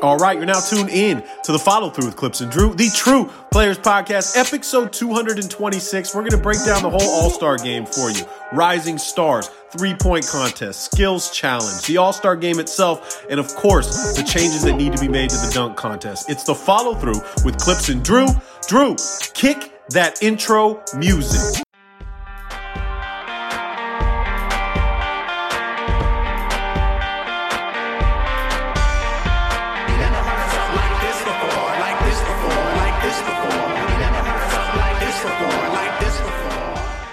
All right, you're now tuned in to the follow through with Clipps and Drew, the True Players Podcast, episode 226. We're going to break down the whole All Star game for you. Rising stars, three point contest, skills challenge, the All Star game itself, and of course, the changes that need to be made to the dunk contest. It's the follow through with Clipps and Drew. Drew, kick that intro music.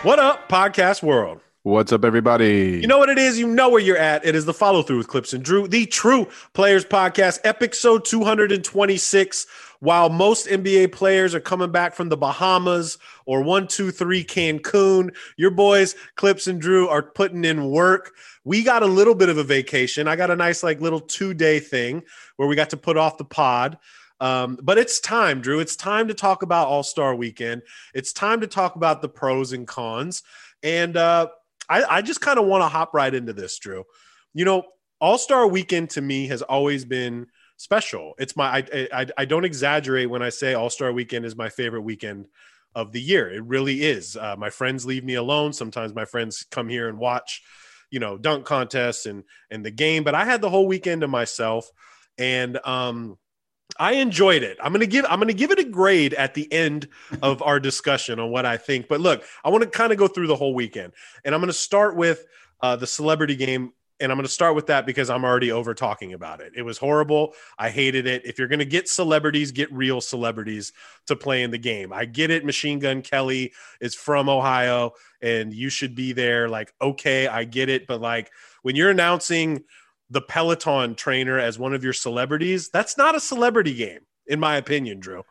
What up, podcast world? What's up, everybody? You know what it is? You know where you're at. It is the follow through with Clipps and Drew, the True Players Podcast, episode 226. While most NBA players are coming back from the Bahamas or 123 Cancun, your boys, Clipps and Drew, are putting in work. We got a little bit of a vacation. I got a nice, like, little two day thing where we got to put off the pod. Um, but it's time, Drew. It's time to talk about All Star Weekend. It's time to talk about the pros and cons. And uh, I, I just kind of want to hop right into this, Drew. You know, All Star Weekend to me has always been special. It's my I, I I don't exaggerate when I say All Star Weekend is my favorite weekend of the year. It really is. Uh, my friends leave me alone. Sometimes my friends come here and watch, you know, dunk contests and and the game. But I had the whole weekend to myself, and um, I enjoyed it. I'm gonna give I'm gonna give it a grade at the end of our discussion on what I think. But look, I want to kind of go through the whole weekend, and I'm gonna start with uh, the celebrity game, and I'm gonna start with that because I'm already over talking about it. It was horrible. I hated it. If you're gonna get celebrities, get real celebrities to play in the game. I get it. Machine Gun Kelly is from Ohio, and you should be there. Like, okay, I get it, but like when you're announcing the Peloton trainer as one of your celebrities, that's not a celebrity game, in my opinion, Drew.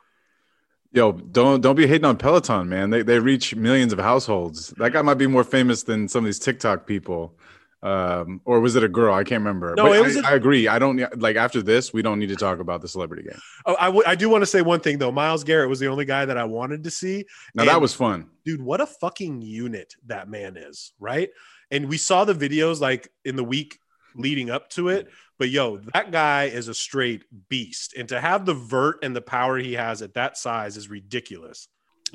Yo, don't don't be hating on Peloton, man. They they reach millions of households. That guy might be more famous than some of these TikTok people. Um, or was it a girl? I can't remember. No, But it was I a- I agree. I don't like after this. We don't need to talk about the celebrity game. Oh, I, w- I do want to say one thing though. Myles Garrett was the only guy that I wanted to see. Now And- that was fun. dude, what a fucking unit that man is, right? And we saw the videos like in the week leading up to it. But yo, that guy is a straight beast. And to have the vert and the power he has at that size is ridiculous.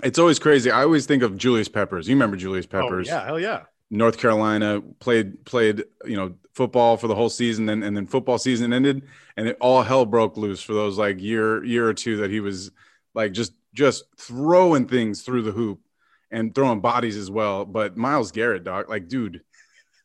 It's always crazy. I always think of Julius Peppers. You remember Julius oh, Peppers? Oh, yeah, hell yeah. North Carolina played played you know football for the whole season, and, and then football season ended, and it all hell broke loose for those like year year or two that he was like just just throwing things through the hoop and throwing bodies as well. But Myles Garrett, dog, like dude,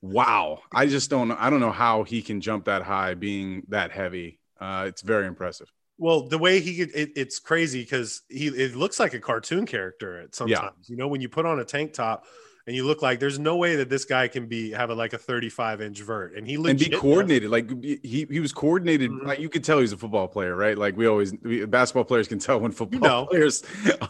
wow! I just don't I don't know how he can jump that high, being that heavy. Uh, it's very impressive. Well, the way he it, it's crazy because he it looks like a cartoon character at sometimes. You know, when you put on a tank top and you look like there's no way that this guy can be have a, like a 35 inch vert, and he and be coordinated. Like he he was coordinated. Mhm. Like you could tell he's a football player, right? Like we always we, basketball players can tell when football know. players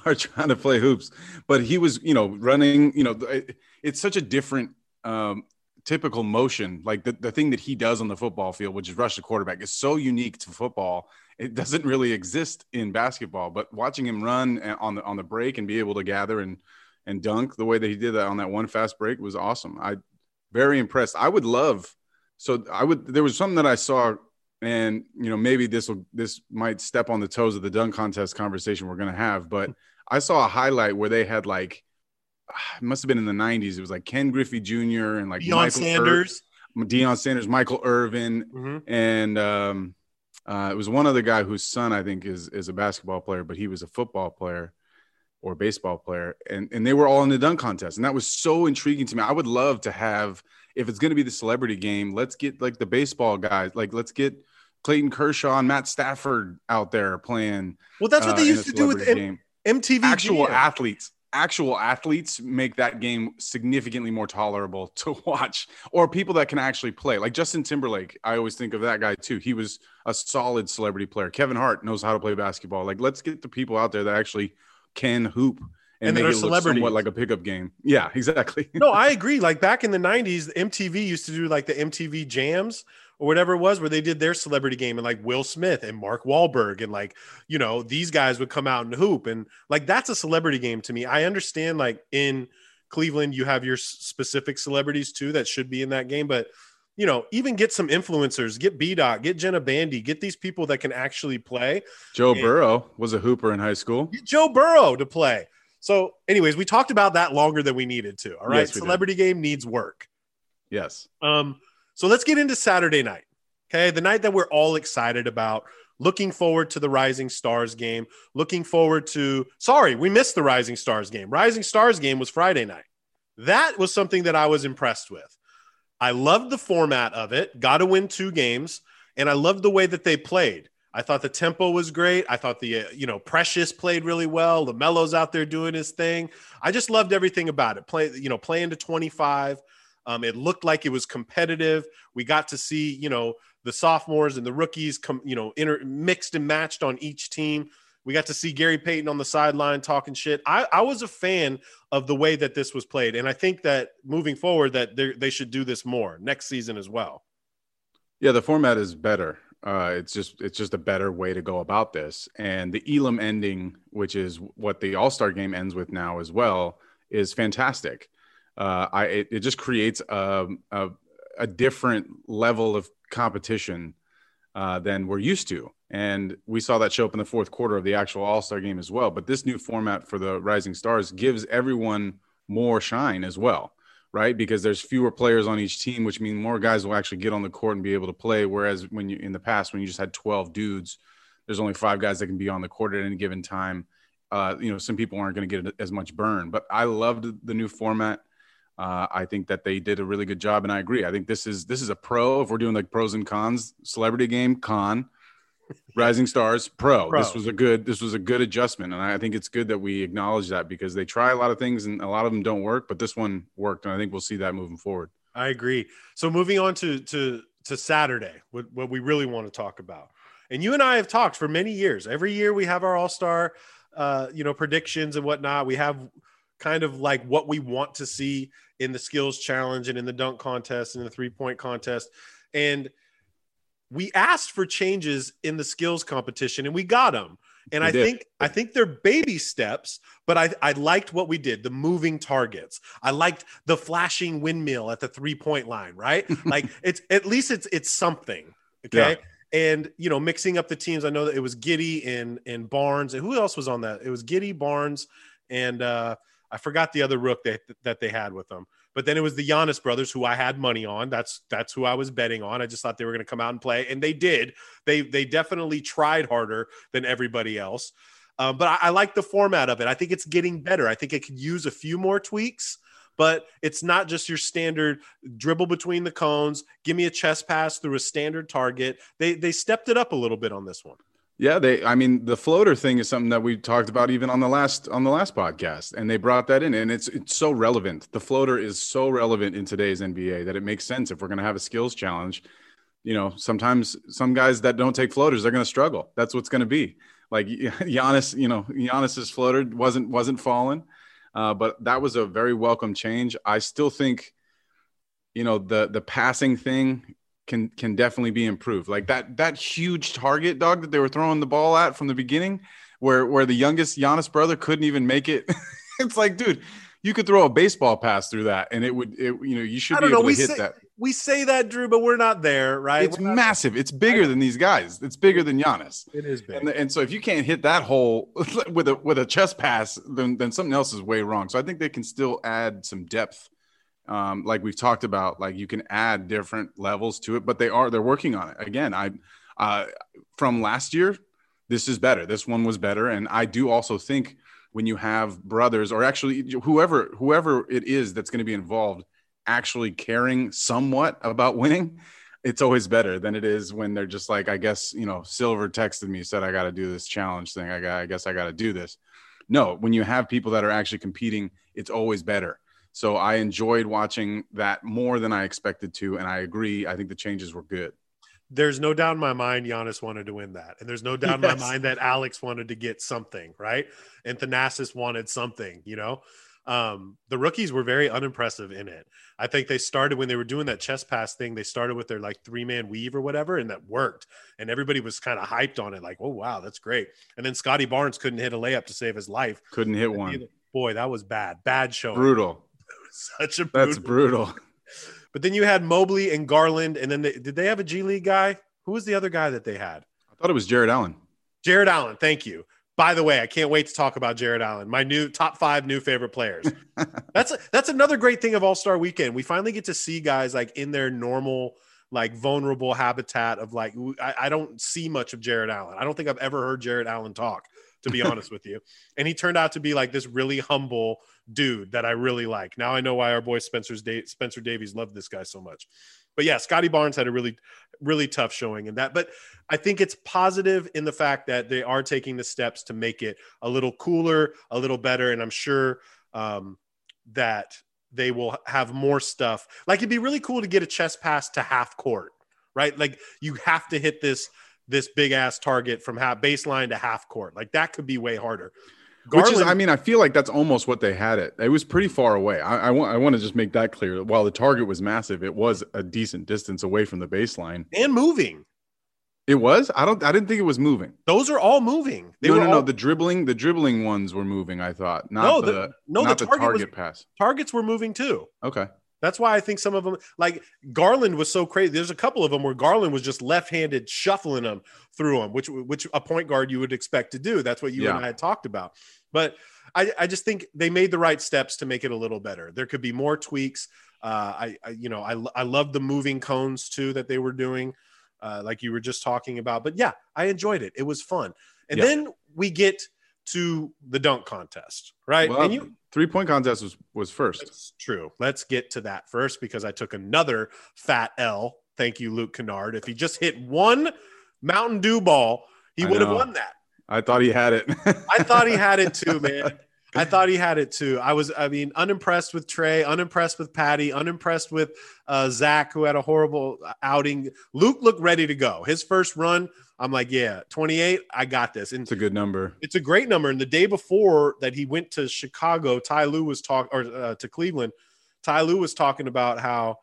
are trying to play hoops. But he was, you know, running. You know, it- it's such a different. Um, typical motion like the, the thing that he does on the football field which is rush the quarterback is so unique to football it doesn't really exist in basketball. But watching him run eh, on the on the break and be able to gather and and dunk the way that he did that on that one fast break was awesome. I very impressed. I would love so i would there was something that i saw and you know maybe this will this might step on the toes of the dunk contest conversation we're going to have but hmm. i saw a highlight where they had like it must have been in the 90s it was like ken griffey jr and like Deion Michael Ir- Sanders. Deion Sanders, Michael Irvin, Mhm. and um, uh, it was one other guy whose son I think is is a basketball player, but he was a football player or baseball player, and and they were all in the dunk contest, and that was so intriguing to me. I would love to have if it's going to be the celebrity game, let's get like the baseball guys, like let's get Clayton Kershaw and Matt Stafford out there playing. Well, that's what uh, they used to do with M- MTV. actual Jam. athletes, actual athletes make that game significantly more tolerable to watch or people that can actually play. Like justin timberlake i always think of that guy too. He was a solid celebrity player. Kevin hart knows how to play basketball. Like let's get the people out there that actually can hoop and, And make it look somewhat like a pickup game. Yeah exactly. No, I agree. Like back in the '90s, MTV used to do like the MTV Jams or whatever it was, where they did their celebrity game, and like Will Smith and Mark Wahlberg, and like you know these guys would come out and hoop, and like that's a celebrity game to me. I understand like in Cleveland you have your specific celebrities too that should be in that game, but you know even get some influencers, get B Dot, get Jenna Bandy, get these people that can actually play. joe Yeah. burrow was a hooper in high school Get Joe Burrow to play. So, anyways, we talked about that longer than we needed to. All right, Yes, we did. celebrity game needs work. yes Um, so let's get into Saturday night. Okay, the night that we're all excited about. Looking forward to the Rising Stars game. Looking forward to. Sorry, we missed the Rising Stars game. Rising Stars game was Friday night. That was something that I was impressed with. I loved the format of it. Got to win two games, and I loved the way that they played. I thought the tempo was great. I thought the uh, you know Precious played really well. Lamelo's out there doing his thing. I just loved everything about it. Play you know playing to twenty five. Um, it looked like it was competitive. We got to see, you know, the sophomores and the rookies come, you know, inter- mixed and matched on each team. We got to see Gary Payton on the sideline talking shit. I, I was a fan of the way that this was played, and I think that moving forward, that they're- should do this more next season as well. Yeah, the format is better. Uh, it's just it's just a better way to go about this. And the Elam ending, which is what the All Star game ends with now as well, is fantastic. Uh, I it, it just creates a, a a different level of competition uh, than we're used to, and we saw that show up in the fourth quarter of the actual All Star game as well. But this new format for the Rising Stars gives everyone more shine as well right? Because there's fewer players on each team, which means more guys will actually get on the court and be able to play. Whereas when you in the past, when you just had 12 dudes, there's only five guys that can be on the court at any given time. Uh, you know, some people aren't going to get as much burn, but I loved the new format. Uh, I think that they did a really good job, and I agree. I think this is this is a pro. If we're doing like pros and cons, celebrity game con, Rising Stars pro. Pro. This was a good this was a good adjustment, and I think it's good that we acknowledge that because they try a lot of things and a lot of them don't work, but this one worked, and I think we'll see that moving forward. I agree. So moving on to to to Saturday, what, what we really want to talk about, and you and I have talked for many years. Every year we have our All Star, uh, you know, predictions and whatnot. We have kind of like what we want to see in the skills challenge and in the dunk contest and in the three point contest, and we asked for changes in the skills competition and we got them. And We I did. think I think they're baby steps, but I, I liked what we did, the moving targets. I liked the flashing windmill at the three-point line, right? like it's at least it's it's something. Okay. And you know, mixing up the teams. I know that it was Giddey and and Barnes. And who else was on that? It was Giddey, Barnes, and uh I forgot the other rook that that they had with them. But then it was the Giannis brothers, who I had money on. That's that's who I was betting on. I just thought they were going to come out and play, and they did. They they definitely tried harder than everybody else. Um, but I, I like the format of it. I think it's getting better. I think it could use a few more tweaks, but it's not just your standard dribble between the cones. Give me a chest pass through a standard target. They they stepped it up a little bit on this one. Yeah, they. I mean, the floater thing is something that we talked about even on the last on the last podcast, and they brought that in, and it's it's so relevant. The floater is so relevant in today's NBA that it makes sense if we're going to have a skills challenge. You know, sometimes some guys that don't take floaters they're going to struggle. That's what's going to be. Like Giannis, you know, Giannis's floater wasn't wasn't falling, uh, but that was a very welcome change. I still think, you know, the the passing thing can can definitely be improved. Like that that huge target dog that they were throwing the ball at from the beginning, where where the youngest Giannis brother couldn't even make it. it's like, dude, you could throw a baseball pass through that, and it would, it, you know, you should I be don't know. able We to hit say, that. we say that, Drew, but we're not there, right? It's not- massive. It's bigger than these guys. It's bigger than Giannis. it is big. And, and so if you can't hit that hole with a with a chest pass, then then something else is way wrong. So I think they can still add some depth, um, like we've talked about. Like you can add different levels to it, but they are they're working on it. Again, I uh, from last year, this is better. This one was better, and I do also think when you have brothers or actually whoever whoever it is that's going to be involved actually caring somewhat about winning it's always better than it is when they're just like, I guess, you know, Silver texted me, said, I got to do this challenge thing. I got, I guess I got to do this. no, when you have people that are actually competing, it's always better. So I enjoyed watching that more than I expected to. And I agree. I think the changes were good. There's no doubt in my mind Giannis wanted to win that. And there's no doubt yes. in my mind that Alex wanted to get something, right? And Thanasis wanted something, you know? Um, the rookies were very unimpressive in it. I think they started when they were doing that chest pass thing, they started with their like three man weave or whatever, and that worked. And everybody was kind of hyped on it, like, oh, wow, that's great. And then Scottie Barnes couldn't hit a layup to save his life. Couldn't hit one. Boy, that was bad. Bad show. Brutal. Such a brutal. That's brutal. But then you had Mobley and Garland, and then they, did they have a G League guy? Who was the other guy that they had? I thought it was Jarrett Allen. Jarrett Allen, thank you. By the way, I can't wait to talk about Jarrett Allen, my new top five new favorite players. that's that's another great thing of All Star Weekend. We finally get to see guys like in their normal, like vulnerable habitat of like I, I don't see much of Jarrett Allen. I don't think I've ever heard Jarrett Allen talk, to be honest with you. And he turned out to be like this really humble dude that I really like. Now I know why our boy Spencer's da- Spencer Davies loved this guy so much but yeah, Scottie Barnes had a really, really tough showing in that. But I think it's positive in the fact that they are taking the steps to make it a little cooler, a little better. And I'm sure um, that they will have more stuff. Like it'd be really cool to get a chest pass to half court, right? Like you have to hit this this big ass target from half baseline to half court. Like that could be way harder. Garland, Which is, I mean, I feel like that's almost what they had it. It was pretty far away. I, I, want, I want to just make that clear. While the target was massive, it was a decent distance away from the baseline and moving. It was. I don't. I didn't think it was moving. Those are all moving. They no, no, all... no. The dribbling, the dribbling ones were moving. I thought. Not no, the, the no. The target, the target was, pass. Targets were moving too. Okay. That's why I think some of them, like Garland, was so crazy. There's a couple of them where Garland was just left-handed shuffling them through them, which which a point guard you would expect to do. That's what you yeah. and I had talked about. But I, I just think they made the right steps to make it a little better. There could be more tweaks. Uh, I, I, you know, I, I love the moving cones too that they were doing, uh, like you were just talking about. But yeah, I enjoyed it. It was fun. And yeah. then we get to the dunk contest, right? Well, and you three point contest was was first. true. Let's get to that first because I took another fat L. Thank you, Luke Kennard. If he just hit one Mountain Dew ball, he would have won that. I thought he had it. I thought he had it too, man. I thought he had it too. I was, I mean, unimpressed with Trae, unimpressed with Patty, unimpressed with uh, Zach, who had a horrible outing. Luke looked ready to go. His first run, I'm like, yeah, 28, I got this. And it's a good number. It's a great number. And the day before that he went to Chicago, Ty Lue was talking, or uh, to Cleveland, Ty Lue was talking about how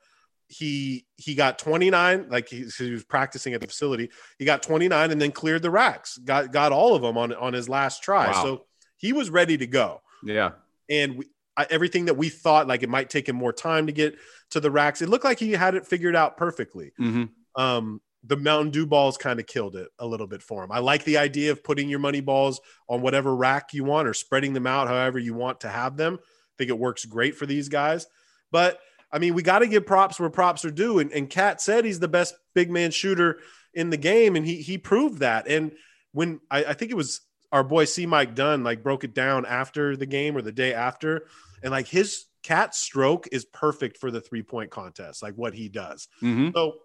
he he got 29 like he, he, was practicing at the facility he got 29 and then cleared the racks got got all of them on on his last try wow. so he was ready to go yeah and we, everything that we thought like it might take him more time to get to the racks it looked like he had it figured out perfectly mm-hmm. um the mountain dew balls kind of killed it a little bit for him i like the idea of putting your money balls on whatever rack you want or spreading them out however you want to have them i think it works great for these guys but I mean, we got to give props where props are due. And, and KAT said he's the best big man shooter in the game, and he he proved that. And when I, I think it was our boy C Mike Dunn like broke it down after the game or the day after, and like his KAT stroke is perfect for the three point contest, like what he does. Mm-hmm. So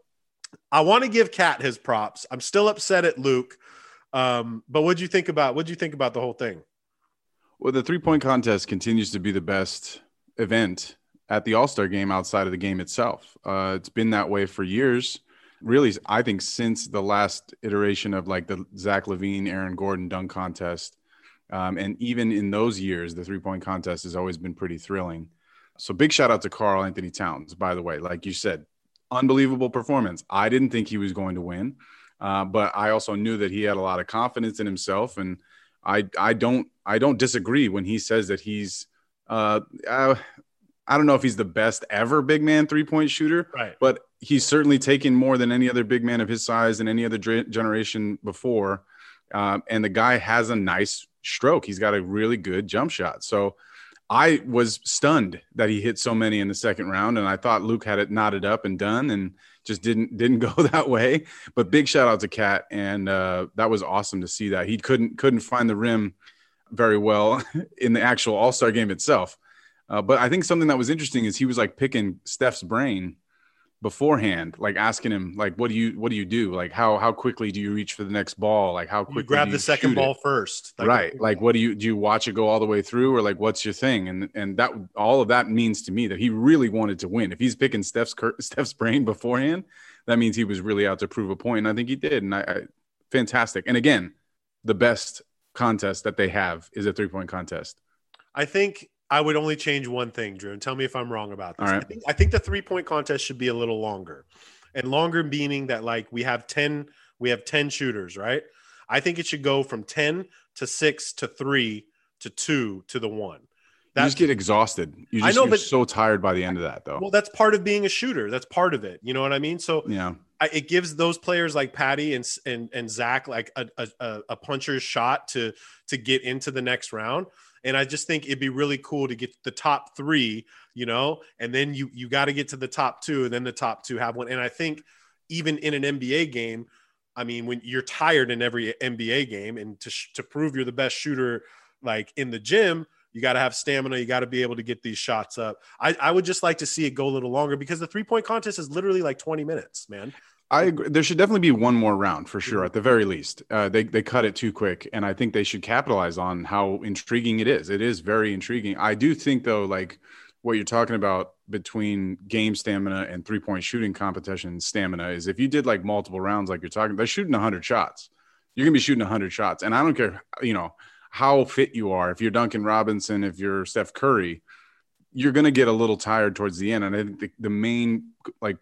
I want to give KAT his props. I'm still upset at Luke. Um, but what'd you think about what'd you think about the whole thing? Well, the three point contest continues to be the best event at the All Star game outside of the game itself. Uh, it's been that way for years. Really, I think since the last iteration of like the Zach LaVine, Aaron Gordon dunk contest. Um, and even in those years, the three point contest has always been pretty thrilling. So big shout out to Karl-Anthony Towns, by the way. Like you said, unbelievable performance. I didn't think he was going to win, uh, but I also knew that he had a lot of confidence in himself, and I I don't I don't disagree when he says that he's uh, uh, I don't know if he's the best ever big man three point shooter, right? But he's certainly taken more than any other big man of his size and any other generation before. Um, and the guy has a nice stroke. He's got a really good jump shot. So I was stunned that he hit so many in the second round, and I thought Luke had it knotted up and done, and just didn't didn't go that way. But big shout out to KAT, and uh, that was awesome to see that he couldn't couldn't find the rim very well in the actual All Star game itself. Uh, but I think something that was interesting is he was like picking Steph's brain beforehand, like asking him, like, what do you what do you do? Like how how quickly do you reach for the next ball? Like how quickly you grab the second ball it? first. Like, right. Like what do you do you watch it go all the way through or like what's your thing? And and that all of that means to me that he really wanted to win. If he's picking Steph's Steph's brain beforehand, that means he was really out to prove a point. And I think he did. And I, I fantastic. And again, the best contest that they have is a three point contest. I think I would only change one thing, Drew, and tell me if I'm wrong about this. Right. I think I think the three point contest should be a little longer, and longer meaning that like we have ten we have ten shooters, right? I think it should go from ten to six to three to two to the one. you just get exhausted. You I just, know, but- so tired by the end of that, though. well, that's part of being a shooter. That's part of it. You know what I mean? So yeah. I, it gives those players like Patty and and and Zach like a, a- a a puncher's shot to to get into the next round. And I just think it'd be really cool to get the top three, you know, and then you you got to get to the top two, and then the top two have one. And I think even in an NBA game, I mean, when you're tired in every NBA game, and to sh- to prove you're the best shooter, like in the gym, you got to have stamina. You got to be able to get these shots up. I, I would just like to see it go a little longer because the three point contest is literally like 20 minutes, man. I agree. There should definitely be one more round for sure, Mhm. at the very least. Uh, they they cut it too quick, and I think they should capitalize on how intriguing it is. It is very intriguing. I do think though, like what you're talking about between game stamina and three point shooting competition stamina is if you did like multiple rounds, like you're talking, they're shooting 100 shots. You're gonna be shooting 100 shots, and I don't care, you know, how fit you are. If you're Duncan Robinson, if you're Steph Curry, you're gonna get a little tired towards the end. And I think the, the main like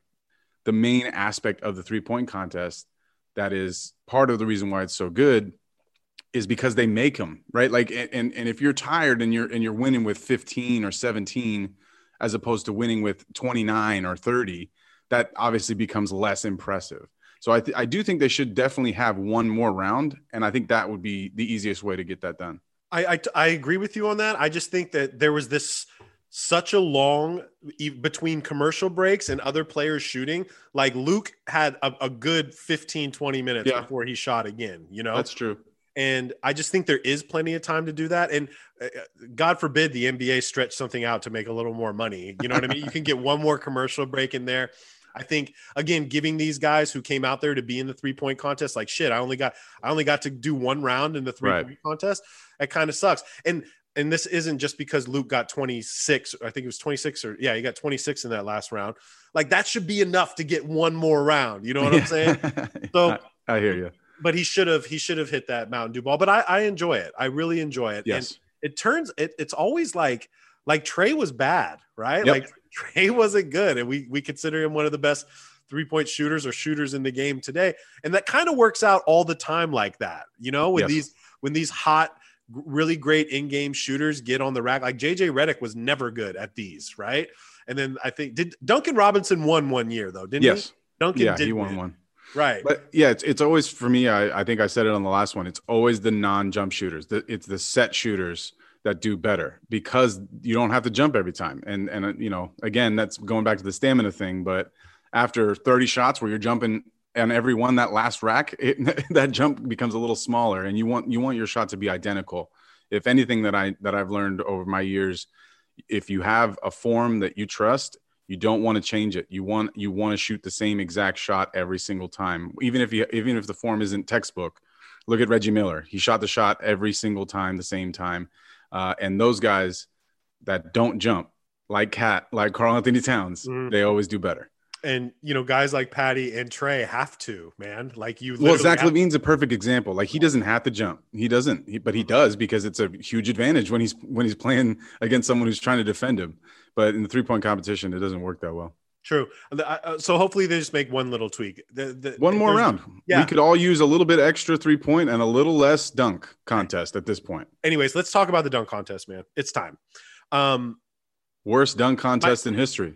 the main aspect of the three point contest that is part of the reason why it's so good is because they make them right? Like and and if you're tired and you're and you're winning with 15 or 17 as opposed to winning with 29 or 30 that obviously becomes less impressive. So I, th- I do think they should definitely have one more round and i think that would be the easiest way to get that done. I, I I agree with you on that. I just think that there was this such a long e- between commercial breaks and other players shooting. Like Luke had a, a good 15, 20 minutes Yeah. before he shot again, you know? that's true And I just think there is plenty of time to do that. And uh, God forbid the NBA stretch something out to make a little more money. You know what I mean? You can get one more commercial break in there. I think again, giving these guys who came out there to be in the three point contest, like shit, I only got I only got to do one round in the three point contest. That kind of sucks. And and this isn't just because Luke got 26. I think it was 26 or yeah, he got 26 in that last round. Like that should be enough to get one more round. You know what I'm saying? So- I, I hear you But he should have he should have hit that Mountain Dew ball. But I, I enjoy it. I really enjoy it. And yes it turns it, it's always like like Trae was bad, right? Yep. Like Trae wasn't good, and we we consider him one of the best three point shooters or shooters in the game today, and that kind of works out all the time like that, you know, when Yes. these when these hot, really great in game shooters get on the rack. Like JJ Redick was never good at these, right? And then I think did Duncan Robinson won one year though, didn't yes he? Duncan yeah did he won win. one right? But yeah, it's, it's always for me. I, I think I said it on the last one. It's always the non-jump shooters. The, it's the set shooters that do better because you don't have to jump every time. And and uh, you know, again, that's going back to the stamina thing. But after 30 shots where you're jumping on every one that last rack, it, that jump becomes a little smaller, and you want you want your shot to be identical. If anything that I that I've learned over my years, if you have a form that you trust you don't want to change it. You want you want to shoot the same exact shot every single time, even if you even if the form isn't textbook. Look at Reggie Miller; he shot the shot every single time, the same time. Uh, and those guys that don't jump, like KAT, like Karl Anthony Towns, Mhm. they always do better. And you know, guys like Patty and Trae have to, man. Like you, Well, Zach LaVine's a perfect example. Like he doesn't have to jump; he doesn't, he, but he does because it's a huge advantage when he's when he's playing against someone who's trying to defend him. But in the three point competition, it doesn't work that well. True. Uh, So hopefully they just make one little tweak. The, the, One more round. yeah. We could all use a little bit extra three point and a little less dunk contest at this point. Anyways, let's talk about the dunk contest, man. It's time. Um, Worst dunk contest in history.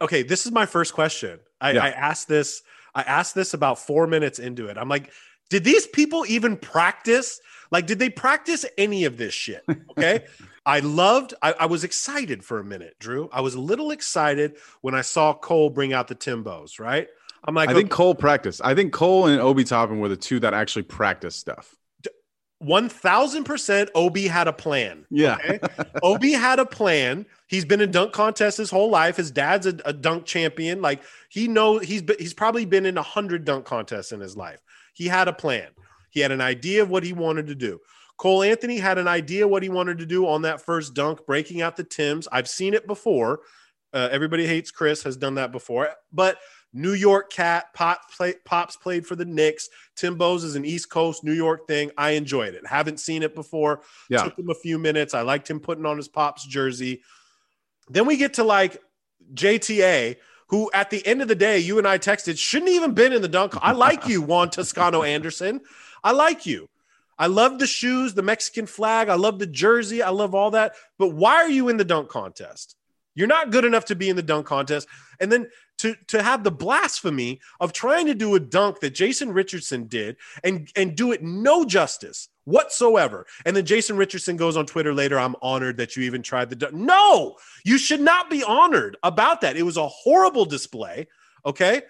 Okay, this is my first question. I, Yeah. I asked this. I asked this about four minutes into it. I'm like, did these people even practice? Like, did they practice any of this shit? Okay. I loved, I, I was excited for a minute, Drew. I was a little excited when I saw Cole bring out the Timbos, right? I'm like, I think Cole practiced. I think Cole and Obi Toppin were the two that actually practiced stuff. 1000% Obi had a plan. Yeah. Okay? Obi had a plan. He's been in dunk contests his whole life. His dad's a, a dunk champion. Like he knows he's been, he's probably been in a hundred dunk contests in his life. He had a plan. He had an idea of what he wanted to do. Cole Anthony had an idea what he wanted to do on that first dunk, breaking out the Tims. I've seen it before. Uh, everybody hates Chris has done that before, but New York cat. Pop play, Pops played for the Knicks. Timbo's is an East Coast New York thing. I enjoyed it. Haven't seen it before. Yeah. Took him a few minutes. I liked him putting on his Pops jersey. Then we get to like JTA, who at the end of the day, you and I texted, shouldn't even been in the dunk. I like you, Juan Toscano Anderson. I like you. I love the shoes, the Mexican flag. I love the jersey. I love all that. But why are you in the dunk contest? You're not good enough to be in the dunk contest. And then to to have the blasphemy of trying to do a dunk that Jason Richardson did and and do it no justice whatsoever. And then Jason Richardson goes on Twitter later, I'm honored that you even tried the dunk. No, you should not be honored about that. It was a horrible display, okay?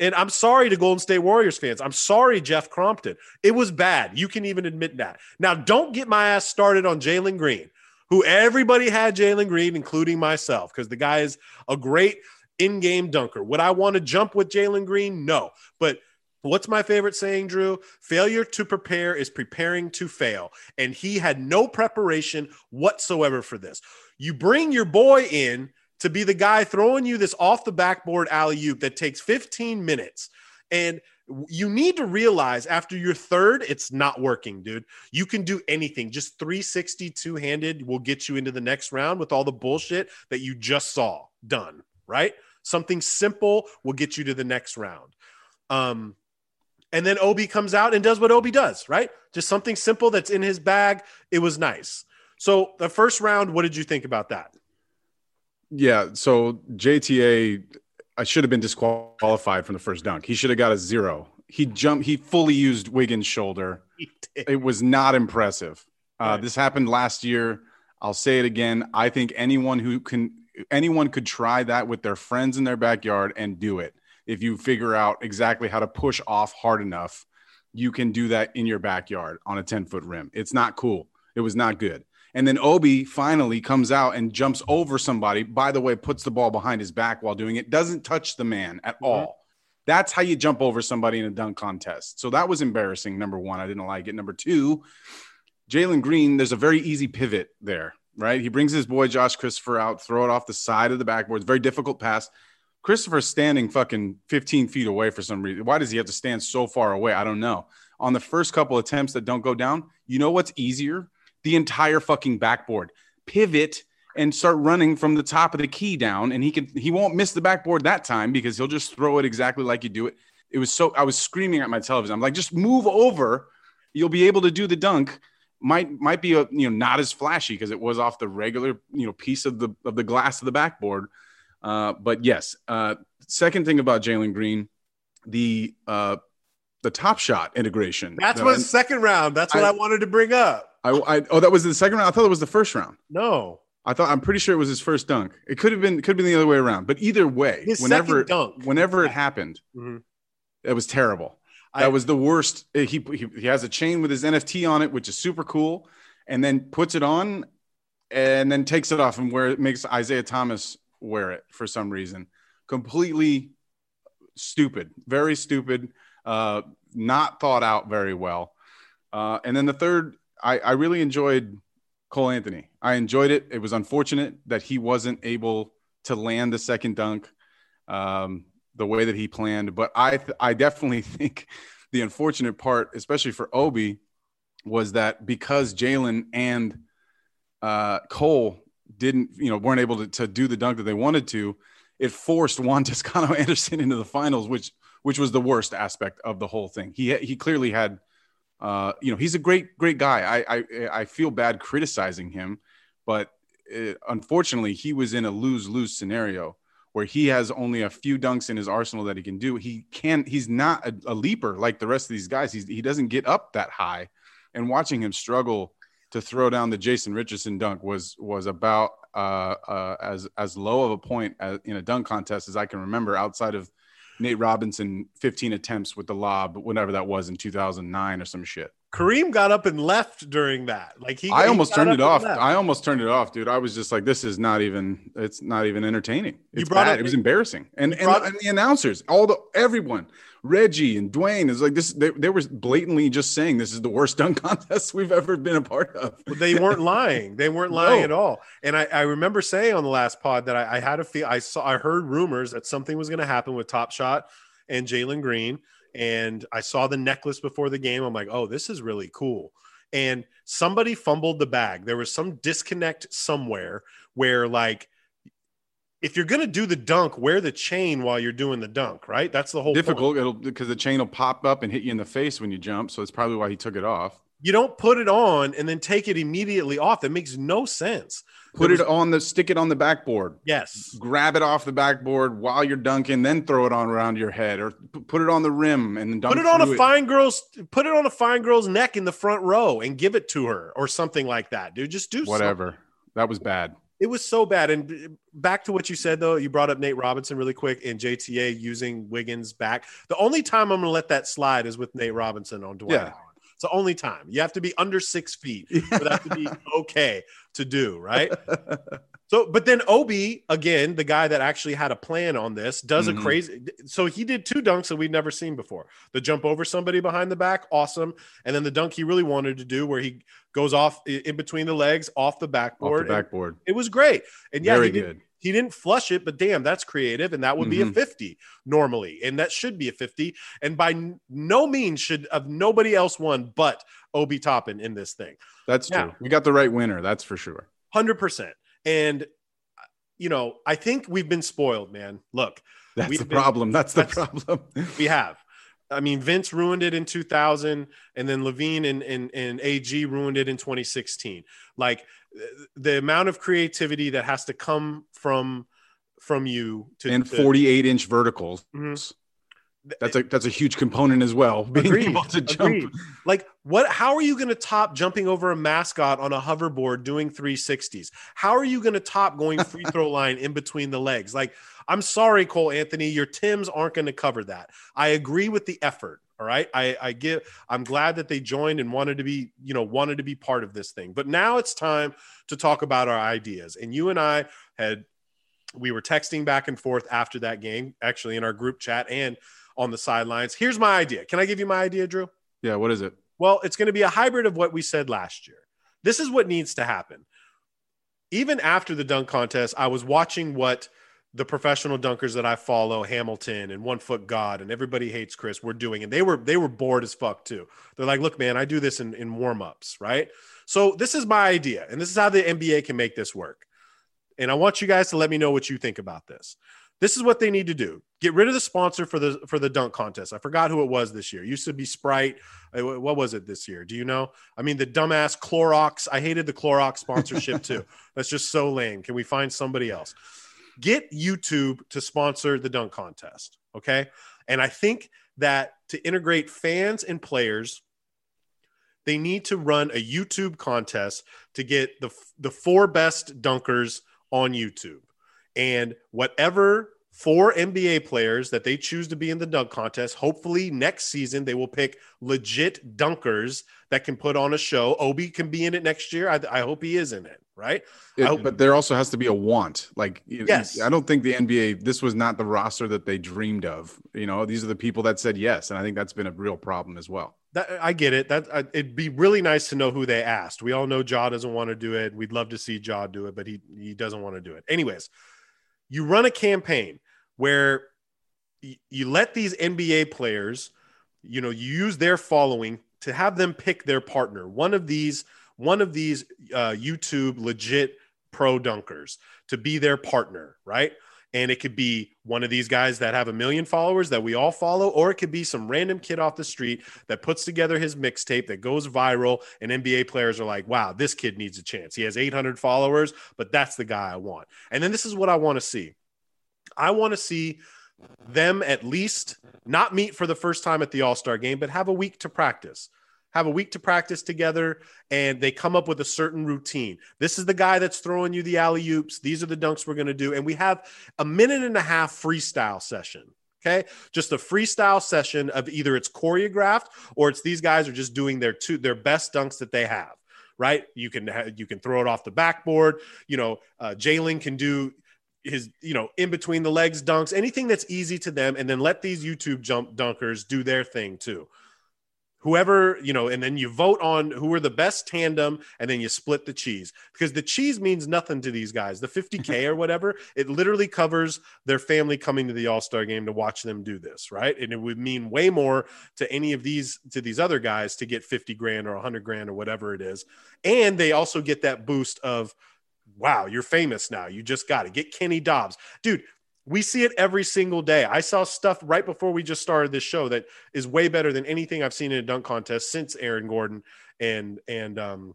And I'm sorry to Golden State Warriors fans. I'm sorry, Jeff Crompton. It was bad. You can even admit that. Now, don't get my ass started on Jalen Green, who everybody had Jalen Green, including myself, because the guy is a great in game dunker. Would I want to jump with Jalen Green? No. But what's my favorite saying, Drew? Failure to prepare is preparing to fail. And he had no preparation whatsoever for this. You bring your boy in to be the guy throwing you this off the backboard alley oop that takes 15 minutes. And you need to realize after your third, it's not working, dude. You can do anything. Just 360 two handed will get you into the next round with all the bullshit that you just saw done, right? Something simple will get you to the next round. Um, and then Obi comes out and does what Obi does, right? Just something simple that's in his bag. It was nice. So the first round, what did you think about that? Yeah. So JTA, I should have been disqualified from the first dunk. He should have got a zero. He jumped. He fully used Wiggins' shoulder. It was not impressive. Uh, right. This happened last year. I'll say it again. I think anyone who can, anyone could try that with their friends in their backyard and do it. If you figure out exactly how to push off hard enough, you can do that in your backyard on a 10 foot rim. It's not cool. It was not good. And then Obi finally comes out and jumps over somebody. By the way, puts the ball behind his back while doing it. Doesn't touch the man at mm-hmm. all. That's how you jump over somebody in a dunk contest. So that was embarrassing. Number one, I didn't like it. Number two, Jalen Green, there's a very easy pivot there, right? He brings his boy Josh Christopher out, throw it off the side of the backboard. It's very difficult pass. Christopher's standing fucking 15 feet away for some reason. Why does he have to stand so far away? I don't know. On the first couple attempts that don't go down, you know what's easier? the entire fucking backboard. Pivot and start running from the top of the key down, and he can he won't miss the backboard that time because he'll just throw it exactly like you do it. It was so I was screaming at my television. I'm like, just move over. You'll be able to do the dunk. Might might be a you know not as flashy because it was off the regular you know piece of the of the glass of the backboard. Uh, but yes, uh, second thing about Jalen Green, the uh, the top shot integration. That's what second round. That's what I, I wanted to bring up. I, I oh that was the second round. I thought it was the first round. No, I thought I'm pretty sure it was his first dunk. It could have been could have been the other way around. But either way, his whenever dunk. whenever it happened, mm-hmm. it was terrible. That I, was the worst. He, he he has a chain with his NFT on it, which is super cool, and then puts it on, and then takes it off and where it makes Isaiah Thomas wear it for some reason. Completely stupid, very stupid. Uh, not thought out very well. Uh, and then the third I, I really enjoyed Cole Anthony. I enjoyed it. It was unfortunate that he wasn't able to land the second dunk um, the way that he planned. But I, th- I definitely think the unfortunate part, especially for Obi, was that because Jalen and uh, Cole didn't, you know, weren't able to, to do the dunk that they wanted to, it forced Juan Toscano Anderson into the finals, which which was the worst aspect of the whole thing. He he clearly had uh, you know, he's a great, great guy. I, I, I feel bad criticizing him, but it, uh, unfortunately, he was in a lose lose scenario where he has only a few dunks in his arsenal that he can do. He can't. he's not a, a leaper like the rest of these guys. He's, he doesn't get up that high. And watching him struggle to throw down the Jason Richardson dunk was was about uh, uh, as as low of a point as, in a dunk contest as I can remember outside of Nate Robinson 15 attempts with the lob, whatever that was in 2009 or some shit. Kareem got up and left during that. Like he, I he almost turned it off. I almost turned it off, dude. I was just like, this is not even. It's not even entertaining. You brought bad. up- it was embarrassing. And and, brought- and the announcers, all the everyone, Reggie and Dwyane is like this. They, they were blatantly just saying this is the worst dunk contest we've ever been a part of. they weren't lying. They weren't lying No. at all. And I, I remember saying on the last pod that I, I had a feel. I saw. I heard rumors that something was going to happen with Top Shot and Jalen Green. And I saw the necklace before the game. I'm like, oh, this is really cool. And somebody fumbled the bag. There was some disconnect somewhere where, like, if you're going to do the dunk, wear the chain while you're doing the dunk, right? That's the whole point. Difficult it'll because the chain will pop up and hit you in the face when you jump. So it's probably why he took it off. You don't put it on and then take it immediately off. That makes no sense. Put There it on the stick it on the backboard. Yes. Grab it off the backboard while you're dunking, then throw it on around your head, or put it on the rim and then dunk put it on a through fine girl's put it on a fine girl's neck in the front row and give it to her or something like that dude just do something. Whatever. That was bad. it was so bad and uh, back to what you said though you brought up nate robinson really quick and jta using wiggins back the only time i'm gonna let that slide is with nate robinson on Dwight Yeah. It's the only time you have to be under six feet for that to be okay to do right so but then obi again the guy that actually had a plan on this does Mhm. a crazy so he did two dunks that we'd never seen before the jump over somebody behind the back awesome and then the dunk he really wanted to do where he goes off in between the legs off the Off backboard the backboard. it was great and yeah Very he, didn't, good. He didn't flush it but damn that's creative and that would be a Mhm. 50 normally and that should be a 50 and by n- no means should have nobody else won but obi toppin in this thing That's Yeah. true. We got the right winner. That's for sure. Hundred percent. And you know, I think we've been spoiled, man. Look, That's the been- problem. That's the that's- problem. we have. I mean, Vince ruined it in 2000, and then Levine and, and, and AG ruined it in 2016. Like the amount of creativity that has to come from from you to and to- 48 inch verticals. Mhm. That's a that's a huge component as well. Being Agreed. able to jump. Agreed. Like what how are you going to top jumping over a mascot on a hoverboard doing 360s? How are you going to top going free throw line in between the legs? Like I'm sorry Cole Anthony, your Tims aren't going to cover that. I agree with the effort, all right? I I give I'm glad that they joined and wanted to be, you know, wanted to be part of this thing. But now it's time to talk about our ideas. And you and I had we were texting back and forth after that game, actually in our group chat and on the sidelines. Here's my idea. Can I give you my idea, Drew? Yeah, what is it? Well, it's going to be a hybrid of what we said last year. This is what needs to happen. Even after the dunk contest, I was watching what the professional dunkers that I follow, Hamilton and One Foot God and everybody hates Chris, were doing, and they were they were bored as fuck too. They're like, "Look, man, I do this in, in warm ups, right?" So this is my idea, and this is how the NBA can make this work. And I want you guys to let me know what you think about this. This is what they need to do: get rid of the sponsor for the for the dunk contest. I forgot who it was this year. It used to be Sprite. Uh, What was it this year? Do you know? I mean, the dumbass Clorox. I hated the Clorox sponsorship too. That's just so lame. Can we find somebody else? Get YouTube to sponsor the dunk contest. Okay. And I think that to integrate fans and players, they need to run a YouTube contest to get the, the four best dunkers on YouTube. And whatever four NBA players that they choose to be in the dunk contest, hopefully next season they will pick legit dunkers that can put on a show. Obi can be in it next year. I, I hope he is in it, right? It- hope- but there also has to be a want. Like, Yes. I don't think the NBA. This was not the roster that they dreamed of. You know, these are the people that said yes, and I think that's been a real problem as well. That I get it. That uh, it'd be really nice to know who they asked. We all know Jaw doesn't want to do it. We'd love to see Jaw do it, but he he doesn't want to do it. Anyways, you run a campaign where y- you let these NBA players, you know, you use their following to have them pick their partner. One of these, one of these uh, YouTube legit pro dunkers to be their partner, right? And it could be one of these guys that have a million followers that we all follow, or it could be some random kid off the street that puts together his mixtape that goes viral. And NBA players are like, wow, this kid needs a chance. He has 800 followers, but that's the guy I want. And then this is what I want to see I want to see them at least not meet for the first time at the All Star game, but have a week to practice. Have a week to practice together, and they come up with a certain routine. This is the guy that's throwing you the alley oops. These are the dunks we're going to do. And we have a minute and a half freestyle session. Okay. Just a freestyle session of either it's choreographed or it's these guys are just doing their two, their best dunks that they have. Right. You can, you can throw it off the backboard. You know, uh, Jalen can do his, you know, in between the legs dunks, anything that's easy to them. And then let these YouTube jump dunkers do their thing too. Whoever you know and then you vote on who are the best tandem and then you split the cheese. Because the cheese means nothing to these guys. The 50k or whatever it literally covers their family coming to the all-star game to watch them do this right? And it would mean way more to any of these to these other guys to get 50 grand or 100 grand or whatever it is. And they also get that boost of wow you're famous now you just got to get kenny dobbs dude we see it every single day. I saw stuff right before we just started this show that is way better than anything I've seen in a dunk contest since Aaron Gordon and and um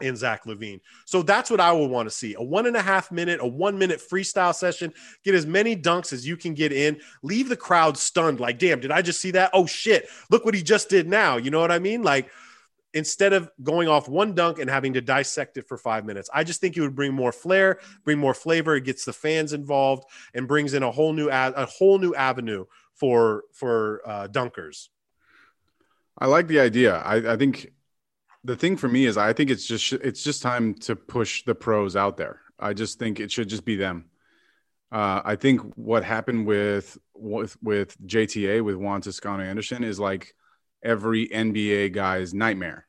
and Zach LaVine. So that's what I would want to see. A one and a half minute, a one minute freestyle session. Get as many dunks as you can get in. Leave the crowd stunned. Like, damn, did I just see that? Oh shit. Look what he just did now. You know what I mean? Like instead of going off one dunk and having to dissect it for five minutes. I just think it would bring more flair, bring more flavor. It gets the fans involved and brings in a whole new ad, a whole new avenue for for uh, dunkers. I like the idea. I, I think the thing for me is I think it's just it's just time to push the pros out there. I just think it should just be them. Uh, I think what happened with with with JTA with Juan Toscano Anderson is like every NBA guy's nightmare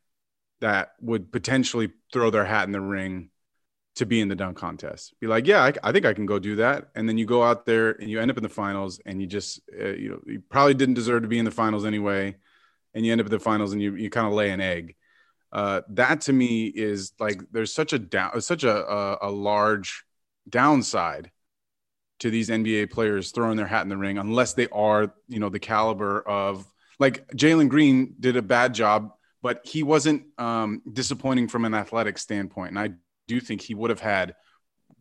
that would potentially throw their hat in the ring to be in the dunk contest. Be like, yeah, I, I, think I can go do that. And then you go out there and you end up in the finals, and you just, uh, you know, you probably didn't deserve to be in the finals anyway, and you end up in the finals and you you kind of lay an egg. Uh, that to me is like there's such a down, such a, a a large downside to these NBA players throwing their hat in the ring unless they are, you know, the caliber of like Jalen Green did a bad job, but he wasn't um, disappointing from an athletic standpoint. And I do think he would have had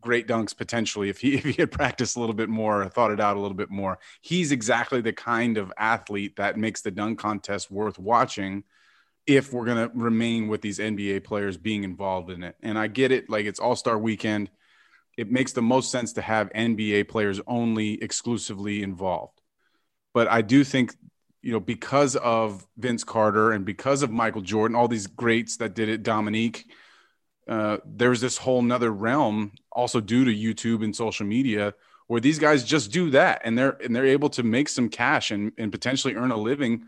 great dunks potentially if he if he had practiced a little bit more, thought it out a little bit more. He's exactly the kind of athlete that makes the dunk contest worth watching if we're going to remain with these NBA players being involved in it. And I get it like it's All-Star weekend. It makes the most sense to have NBA players only exclusively involved. But I do think you know, because of Vince Carter and because of Michael Jordan, all these greats that did it, Dominique, uh, there's this whole nother realm also due to YouTube and social media where these guys just do that and they're and they're able to make some cash and, and potentially earn a living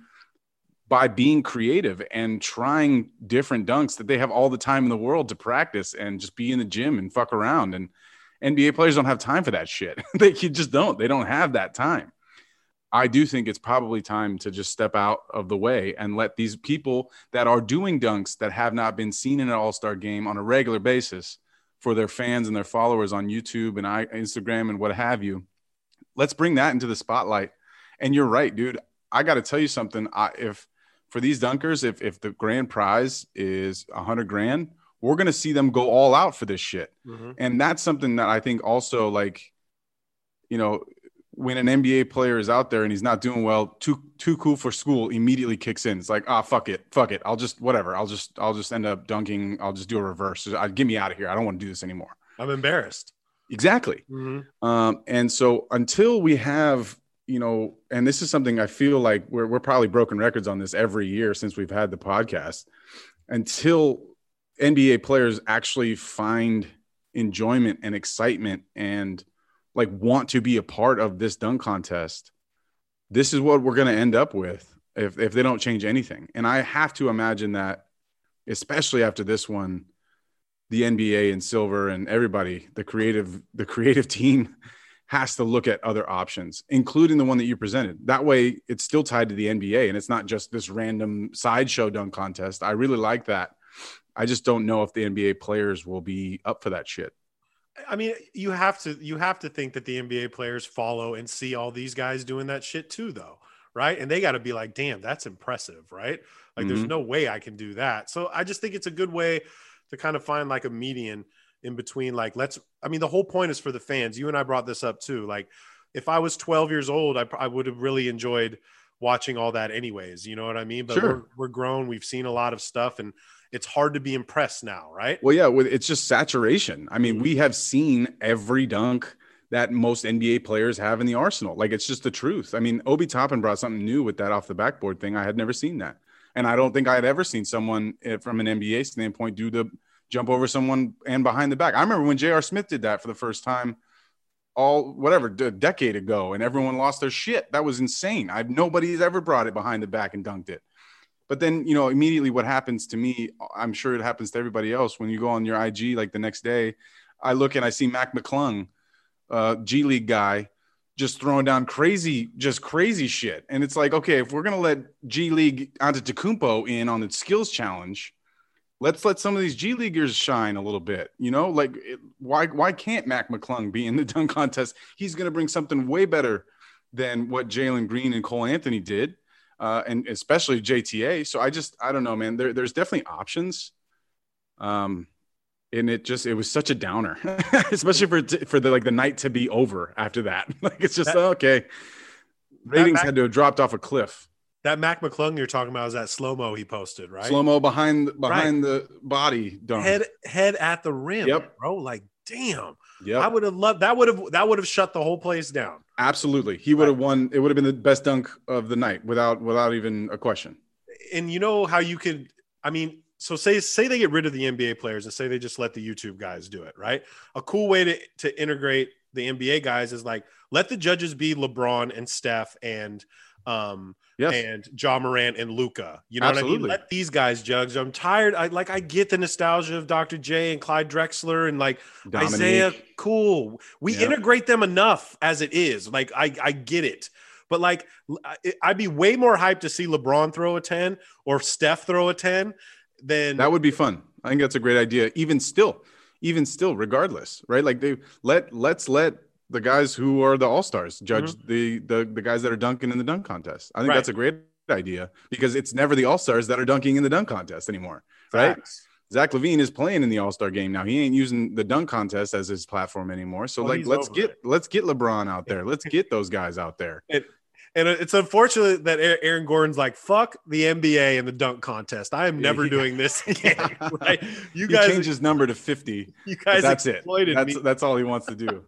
by being creative and trying different dunks that they have all the time in the world to practice and just be in the gym and fuck around. And NBA players don't have time for that shit. they just don't. They don't have that time. I do think it's probably time to just step out of the way and let these people that are doing dunks that have not been seen in an All Star game on a regular basis for their fans and their followers on YouTube and Instagram and what have you. Let's bring that into the spotlight. And you're right, dude. I got to tell you something. I, if for these dunkers, if if the grand prize is a hundred grand, we're gonna see them go all out for this shit. Mm-hmm. And that's something that I think also like, you know, when an NBA player is out there and he's not doing well, too too cool for school immediately kicks in. It's like, ah, oh, fuck it, fuck it. I'll just whatever. I'll just I'll just end up dunking. I'll just do a reverse. I get me out of here. I don't want to do this anymore. I'm embarrassed. Exactly. Mm-hmm. Um, and so until we have, you know, and this is something I feel like we're we're probably broken records on this every year since we've had the podcast. Until NBA players actually find enjoyment and excitement and like want to be a part of this dunk contest, this is what we're going to end up with if if they don't change anything. And I have to imagine that, especially after this one, the NBA and Silver and everybody, the creative the creative team has to look at other options, including the one that you presented. That way, it's still tied to the NBA and it's not just this random sideshow dunk contest. I really like that. I just don't know if the NBA players will be up for that shit. I mean, you have to you have to think that the NBA players follow and see all these guys doing that shit too, though, right? And they got to be like, "Damn, that's impressive," right? Like, mm-hmm. there's no way I can do that. So I just think it's a good way to kind of find like a median in between. Like, let's. I mean, the whole point is for the fans. You and I brought this up too. Like, if I was 12 years old, I, I would have really enjoyed watching all that, anyways. You know what I mean? But sure. we're, we're grown. We've seen a lot of stuff, and it's hard to be impressed now, right? Well, yeah, it's just saturation. I mean, we have seen every dunk that most NBA players have in the arsenal. Like it's just the truth. I mean, Obi Toppin brought something new with that off the backboard thing. I had never seen that. And I don't think I had ever seen someone eh, from an NBA standpoint do the jump over someone and behind the back. I remember when J.R. Smith did that for the first time all whatever a decade ago and everyone lost their shit. That was insane. I've nobody's ever brought it behind the back and dunked it. But then, you know, immediately what happens to me, I'm sure it happens to everybody else when you go on your IG like the next day, I look and I see Mac McClung, uh, G League guy, just throwing down crazy, just crazy shit. And it's like, okay, if we're gonna let G League Antetokounmpo in on the skills challenge, let's let some of these G Leaguers shine a little bit. You know, like it, why why can't Mac McClung be in the dunk contest? He's gonna bring something way better than what Jalen Green and Cole Anthony did, uh, and especially JTA. So I just I don't know, man. There, there's definitely options. Um, and it just it was such a downer, especially for for the like the night to be over after that. Like it's just that, okay. Ratings Mac, had to have dropped off a cliff. That Mac McClung you're talking about is that slow mo he posted, right? Slow mo behind behind right. the body, dunk. head head at the rim. Yep, bro. Like damn. Yeah, I would have loved that. Would have that would have shut the whole place down. Absolutely, he would have won. It would have been the best dunk of the night without without even a question. And you know how you could. I mean, so say say they get rid of the NBA players and say they just let the YouTube guys do it, right? A cool way to to integrate the NBA guys is like let the judges be LeBron and Steph and um yes. and Ja Morant and Luka. You know Absolutely. what I mean? Let these guys judge. I'm tired. I like I get the nostalgia of Dr. J and Clyde Drexler and like Dominique. Isaiah. Cool. We integrate them enough as it is. Like I I get it. But like I'd be way more hyped to see LeBron throw a 10 or Steph throw a 10 then that would be fun. I think that's a great idea. Even still, even still, regardless, right? Like they let let's let the guys who are the all stars judge mm-hmm. the, the the guys that are dunking in the dunk contest. I think right. that's a great idea because it's never the all stars that are dunking in the dunk contest anymore, right? Facts. Zach LaVine is playing in the All Star game now. He ain't using the dunk contest as his platform anymore. So well, like, let's get it. let's get LeBron out there. Let's get those guys out there. And it's unfortunate that Aaron Gordon's like, "Fuck the NBA and the dunk contest. I am never yeah. doing this again." right? You guys change his number to fifty. You guys, that's it. That's me. that's all he wants to do.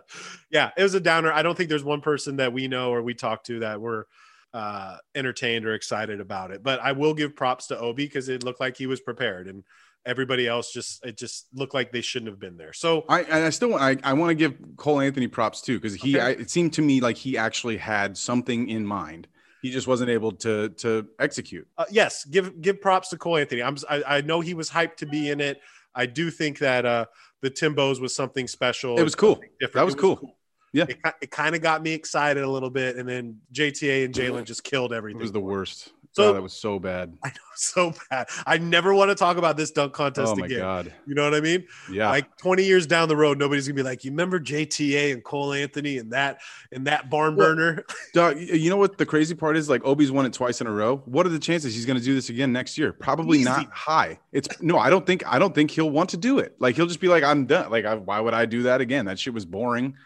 yeah, it was a downer. I don't think there's one person that we know or we talk to that were uh, entertained or excited about it. But I will give props to Obi because it looked like he was prepared and everybody else just it just looked like they shouldn't have been there. So I and I still I, I want to give Cole Anthony props too because he okay. I, it seemed to me like he actually had something in mind. He just wasn't able to to execute. Uh, yes, give give props to Cole Anthony. I'm I, I, know he was hyped to be in it. I do think that uh the Timbos was something special. It was cool. Different. That was, was cool. cool. Yeah, it, it kind of got me excited a little bit, and then JTA and Jalen just killed everything. It was the worst. So that was so bad. I know, so bad. I never want to talk about this dunk contest oh my again. God. You know what I mean? Yeah. Like 20 years down the road, nobody's gonna be like, you remember JTA and Cole Anthony and that and that barn burner. Well, you know what the crazy part is? Like Obi's won it twice in a row. What are the chances he's gonna do this again next year? Probably Easy. not high. It's no, I don't think I don't think he'll want to do it. Like he'll just be like, I'm done. Like, I, why would I do that again? That shit was boring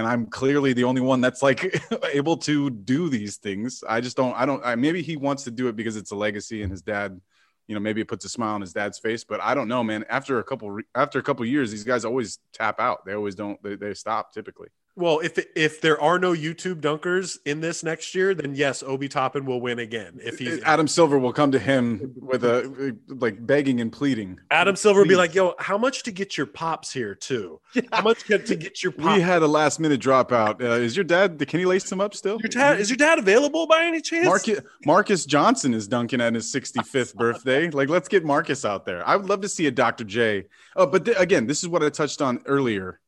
and I'm clearly the only one that's like able to do these things. I just don't. I don't. I, maybe he wants to do it because it's a legacy, and his dad, you know, maybe it puts a smile on his dad's face. But I don't know, man. After a couple after a couple years, these guys always tap out. They always don't. They, they stop typically. Well, if if there are no YouTube dunkers in this next year, then yes, Obi Toppin will win again. If he's Adam Silver will come to him with a like begging and pleading. Adam Silver will be like, "Yo, how much to get your pops here too? How much to get your?" Pops? We had a last minute dropout. Uh, is your dad? Can he lace him up still? Your dad is your dad available by any chance? Marcus, Marcus Johnson is dunking at his 65th birthday. Like, let's get Marcus out there. I would love to see a Dr. J. Oh, but th- again, this is what I touched on earlier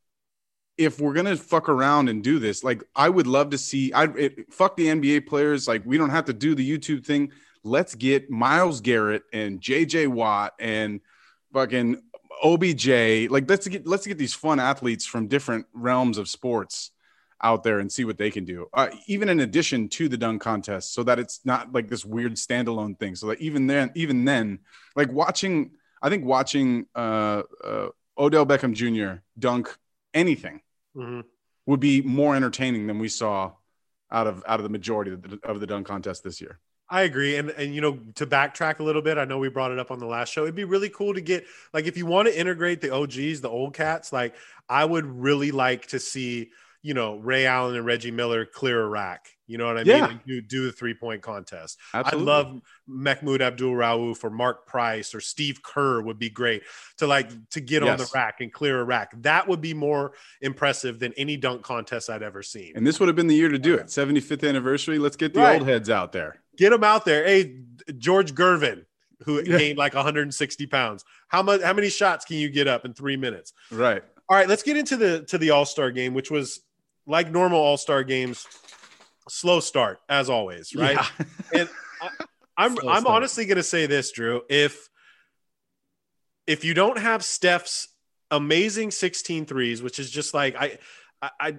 if we're gonna fuck around and do this, like I would love to see. I fuck the NBA players. Like we don't have to do the YouTube thing. Let's get Myles Garrett and JJ Watt and fucking OBJ. Like let's get let's get these fun athletes from different realms of sports out there and see what they can do. Uh, even in addition to the dunk contest, so that it's not like this weird standalone thing. So that even then, even then, like watching, I think watching uh, uh, Odell Beckham Jr. dunk anything mm-hmm. would be more entertaining than we saw out of out of the majority of the, of the dunk contest this year. I agree. And and you know, to backtrack a little bit, I know we brought it up on the last show. It'd be really cool to get like if you want to integrate the OGs, the old cats, like I would really like to see you know, Ray Allen and Reggie Miller clear a rack. You know what I Yeah. mean? Do, do the three point contest. Absolutely. I love Mahmoud Abdul Rauf or Mark Price or Steve Kerr would be great to like to get on the rack and clear a rack. That would be more impressive than any dunk contest I'd ever seen. And this would have been the year to do it. 75th anniversary. Let's get the Right. old heads out there. Get them out there. Hey, George Gervin, who Yeah. gained like 160 pounds. How much? How many shots can you get up in three minutes? Right. All right, let's get into the to the All Star game, which was like normal All Star games, slow start as always, right? Yeah. And I, I'm Slow I'm start. honestly gonna say this, Drew. If if you don't have Steph's amazing 16 threes, which is just like I I I,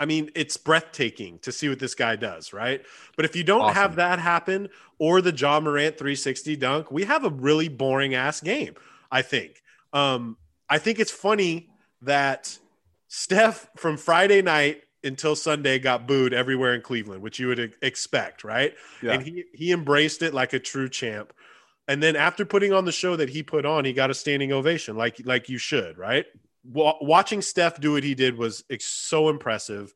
I mean, it's breathtaking to see what this guy does, right? But if you don't Awesome. have that happen or the John Morant 360 dunk, we have a really boring ass game, I think. Um, I think it's funny that Steph from Friday night until Sunday got booed everywhere in Cleveland, which you would expect, right? Yeah. And he he embraced it like a true champ. And then after putting on the show that he put on, he got a standing ovation, like like you should, right? Wa- watching Steph do what he did was ex- so impressive.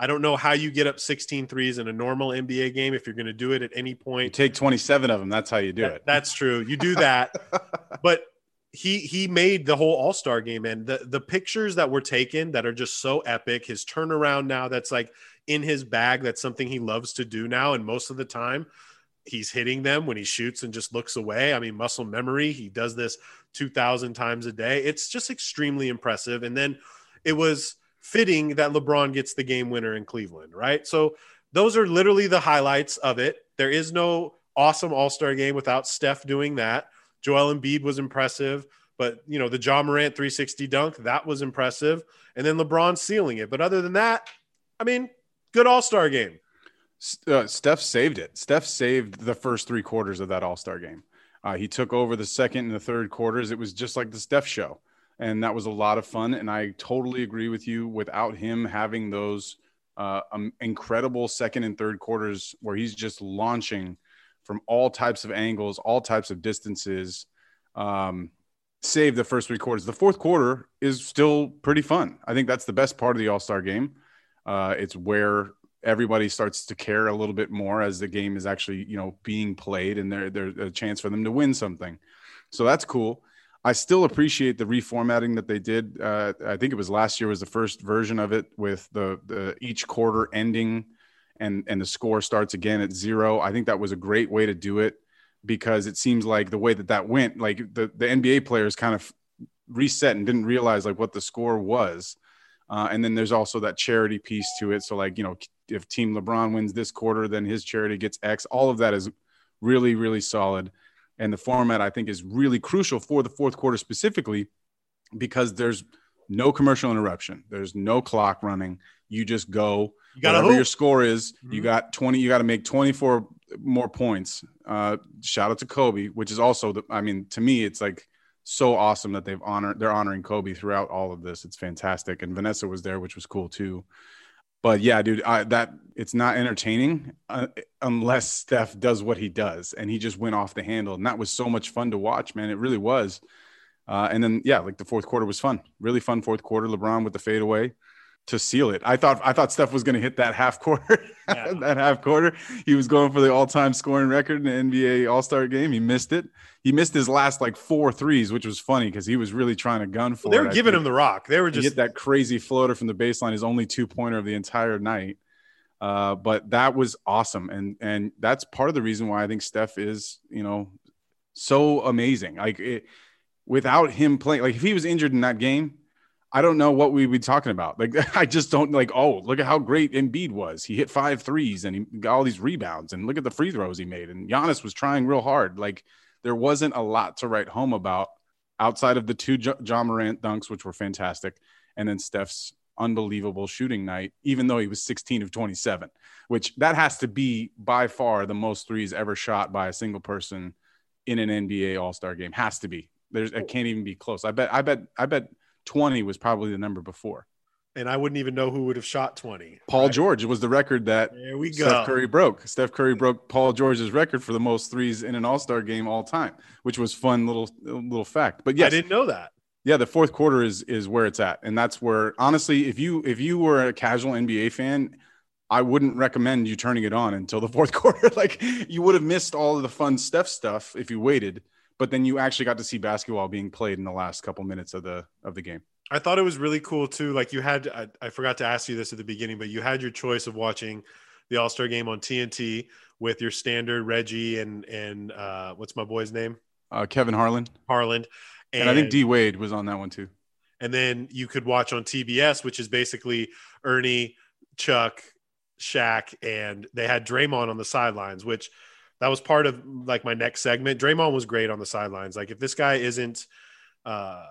I don't know how you get up 16 threes in a normal NBA game if you're going to do it at any You point. take 27 of them. That's how you do That- it. That's true. You do that, but he he made the whole All Star game, and the the pictures that were taken that are just so epic. His turnaround now, that's like in his bag. That's something he loves to do now, and most of the time, he's hitting them when he shoots and just looks away. I mean, muscle memory. He does this two thousand times a day. It's just extremely impressive. And then it was fitting that LeBron gets the game winner in Cleveland, right? So those are literally the highlights of it. There is no awesome All Star game without Steph doing that. Joel Embiid was impressive, but you know the John Morant 360 dunk that was impressive, and then LeBron sealing it. But other than that, I mean, good All Star game. uh, Steph saved it. Steph saved the first three quarters of that All Star game. Uh, he took over the second and the third quarters. It was just like the Steph show, and that was a lot of fun. And I totally agree with you. Without him having those uh, um, incredible second and third quarters where he's just launching from all types of angles, all types of distances, um, save the first three quarters. The fourth quarter is still pretty fun. I think that's the best part of the All Star game. Uh, it's where everybody starts to care a little bit more as the game is actually you know being played and there there's a chance for them to win something so that's cool i still appreciate the reformatting that they did uh, i think it was last year was the first version of it with the, the each quarter ending and and the score starts again at zero. I think that was a great way to do it because it seems like the way that that went like the, the nba players kind of reset and didn't realize like what the score was. Uh, and then there's also that charity piece to it. So like you know if team lebron wins this quarter then his charity gets x. All of that is really really solid. And the format i think is really crucial for the fourth quarter specifically because there's no commercial interruption. There's no clock running. You just go You got to whatever your score is you Mhm. got 20 you got to make 24 more points. Uh shout out to kobe which is also the i mean to me it's like so awesome that they've honored they're honoring kobe throughout all of this. It's fantastic. And vanessa was there which was cool too. But yeah dude I, that it's not entertaining uh, unless steph does what he does and he just went off the handle. And that was so much fun to watch man. It really was. Uh, and then yeah like the fourth quarter was fun. Really fun fourth quarter. Lebron with the fadeaway to seal it. I thought I thought Steph was going to hit that half quarter. Yeah. that half quarter, he was going for the all-time scoring record in the NBA All-Star game. He missed it. He missed his last like four threes, which was funny because he was really trying to gun for. they were I giving him the rock. They were just get that crazy floater from the baseline, his only two-pointer of the entire night. Uh, but that was awesome, and and that's part of the reason why I think Steph is you know so amazing. Like it, without him playing, like if he was injured in that game, I don't know what we'd be talking about. Like, I just don't like, oh, look at how great Embiid was. He hit five threes and he got all these rebounds and look at the free throws he made. And Giannis was trying real hard. Like, there wasn't a lot to write home about outside of the two Jo- John Morant dunks, which were fantastic. And then Steph's unbelievable shooting night, even though he was 16 of 27, which that has to be by far the most threes ever shot by a single person in an NBA All Star game. Has to be. There's, it can't even be close. I bet, I bet, I bet 20 was probably the number before. and I wouldn't even know who would have shot 20. Paul right? George was the record that There we go. Steph Curry broke. Steph Curry broke Paul George's record for the most threes in an All Star game all time, which was fun little little fact. But yes, I didn't know that. Yeah, the fourth quarter is is where it's at, and that's where honestly, if you if you were a casual NBA fan, I wouldn't recommend you turning it on until the fourth quarter. like you would have missed all of the fun Steph stuff if you waited, but then you actually got to see basketball being played in the last couple minutes of the of the game. I thought it was really cool too. Like you had, I, I forgot to ask you this at the beginning, but you had your choice of watching the All Star game on TNT with your standard Reggie and and uh, what's my boy's name? Uh, Kevin Harlan. Harlan. And, and I think D Wade was on that one too. And then you could watch on TBS, which is basically Ernie, Chuck, Shaq, and they had Draymond on the sidelines, which that was part of like my next segment. Draymond was great on the sidelines. Like if this guy isn't, uh,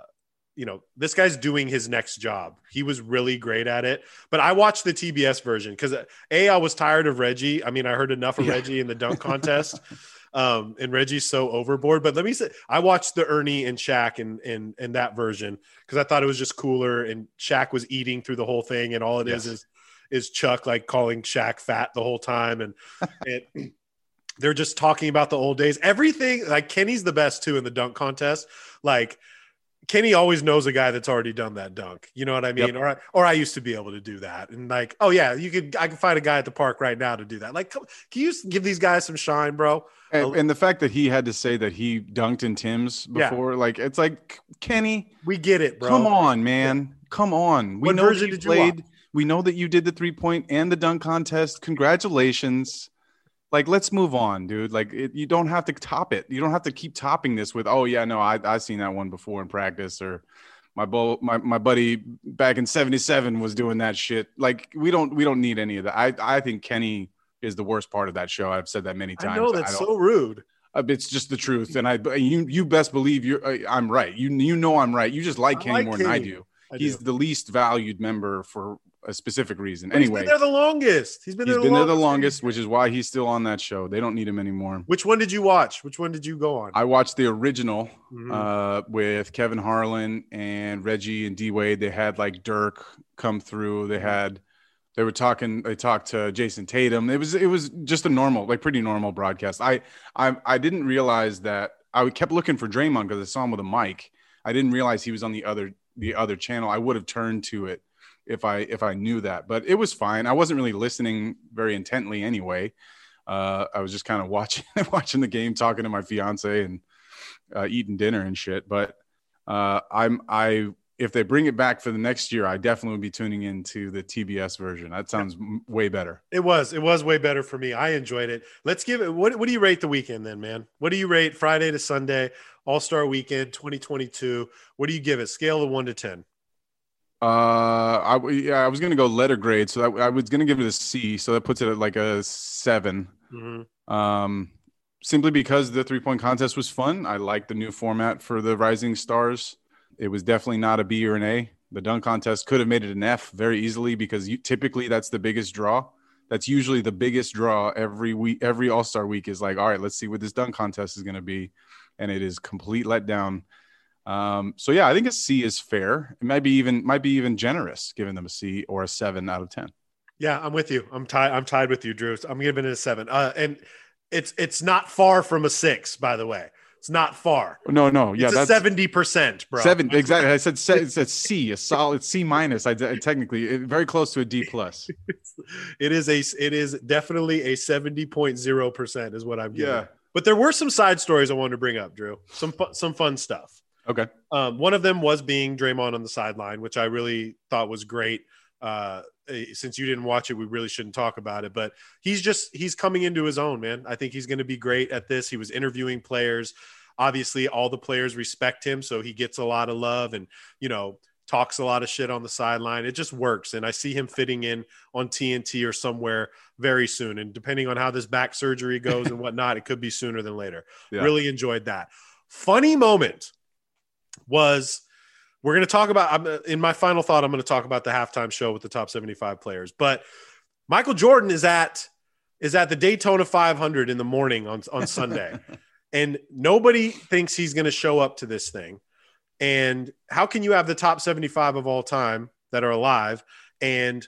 you know, this guy's doing his next job. He was really great at it. But I watched the TBS version because a I was tired of Reggie. I mean, I heard enough of yeah. Reggie in the dunk contest. Um, and Reggie's so overboard. But let me say, I watched the Ernie and Shaq in in, in that version because I thought it was just cooler. And Shaq was eating through the whole thing, and all it yes. is is is Chuck like calling Shaq fat the whole time, and it, they're just talking about the old days. Everything like Kenny's the best too in the dunk contest. Like Kenny always knows a guy that's already done that dunk. You know what I mean? Yep. Or I, or I used to be able to do that. And like, oh yeah, you could I can find a guy at the park right now to do that. Like, come, can you give these guys some shine, bro? And, and, the fact that he had to say that he dunked in Tim's before, yeah. like, it's like Kenny, we get it, bro. Come on, man. Come on. We what know version you did played. You we know that you did the three point and the dunk contest. Congratulations like let's move on dude. Like it, you don't have to top it. You don't have to keep topping this with oh yeah no i i seen that one before in practice or my bo- my my buddy back in 77 was doing that shit. Like we don't we don't need any of that. I i think kenny is the worst part of that show. I've said that many times. i know that's I so rude. Uh, it's just the truth and i you you best believe you're uh, i'm right. You you know i'm right. You just like I kenny like more kenny. than i do. I he's do. the least valued member for a specific reason. But anyway, he's been there the longest. He's been, he's there, been the there the longest, which is why he's still on that show. They don't need him anymore. Which one did you watch? Which one did you go on? I watched the original mm-hmm. uh, with Kevin Harlan and Reggie and D Wade. They had like Dirk come through. They had they were talking. They talked to Jayson Tatum. It was it was just a normal, like pretty normal broadcast. I I I didn't realize that. I kept looking for Draymond because I saw him with a mic. I didn't realize he was on the other the other channel. I would have turned to it if I if I knew that. But it was fine. I wasn't really listening very intently anyway. Uh, I was just kind of watching watching the game, talking to my fiance, and uh, eating dinner and shit. But uh, I'm I if they bring it back for the next year, I definitely would be tuning into the TBS version. That sounds way better. It was. It was way better for me. I enjoyed it. Let's give it. What, what do you rate the weekend then, man? What do you rate Friday to Sunday All Star Weekend 2022? What do you give it? Scale of one to ten. Uh, I yeah, I was gonna go letter grade, so I, I was gonna give it a C, so that puts it at like a 7 mm-hmm. Um, simply because the three point contest was fun. I like the new format for the Rising Stars. It was definitely not a B or an A. The dunk contest could have made it an F very easily because you, typically that's the biggest draw. That's usually the biggest draw every week. Every All Star week is like, all right, let's see what this dunk contest is to be, and it is complete letdown. Um, so yeah, I think a C is fair. It might be even might be even generous giving them a C or a seven out of ten. Yeah, I'm with you. I'm tied. I'm tied with you, Drew. I'm giving it a seven. Uh, and it's it's not far from a six, by the way. It's not far. No, no, yeah, it's seventy percent, bro. Seven exactly. I said it's a C, a solid C minus. I, I technically very close to a D plus. it is a. It is definitely a seventy point zero percent is what I'm giving. Yeah. But there were some side stories I wanted to bring up, Drew. Some some fun stuff. Okay. Um, one of them was being Draymond on the sideline, which I really thought was great. Uh, eh, since you didn't watch it, we really shouldn't talk about it. But he's just he's coming into his own, man. I think he's going to be great at this. He was interviewing players. Obviously, all the players respect him, so he gets a lot of love, and you know talks a lot of shit on the sideline. It just works, and I see him fitting in on TNT or somewhere very soon. And depending on how this back surgery goes and whatnot, it could be sooner than later. Yeah. Really enjoyed that. Funny moment was we're going to talk about I'm, in my final thought i'm going to talk about the halftime show with the top 75 players. But michael jordan is at is at the daytona 500 in the morning on, on sunday. And nobody thinks he's going to show up to this thing. And how can you have the top 75 of all time that are alive? And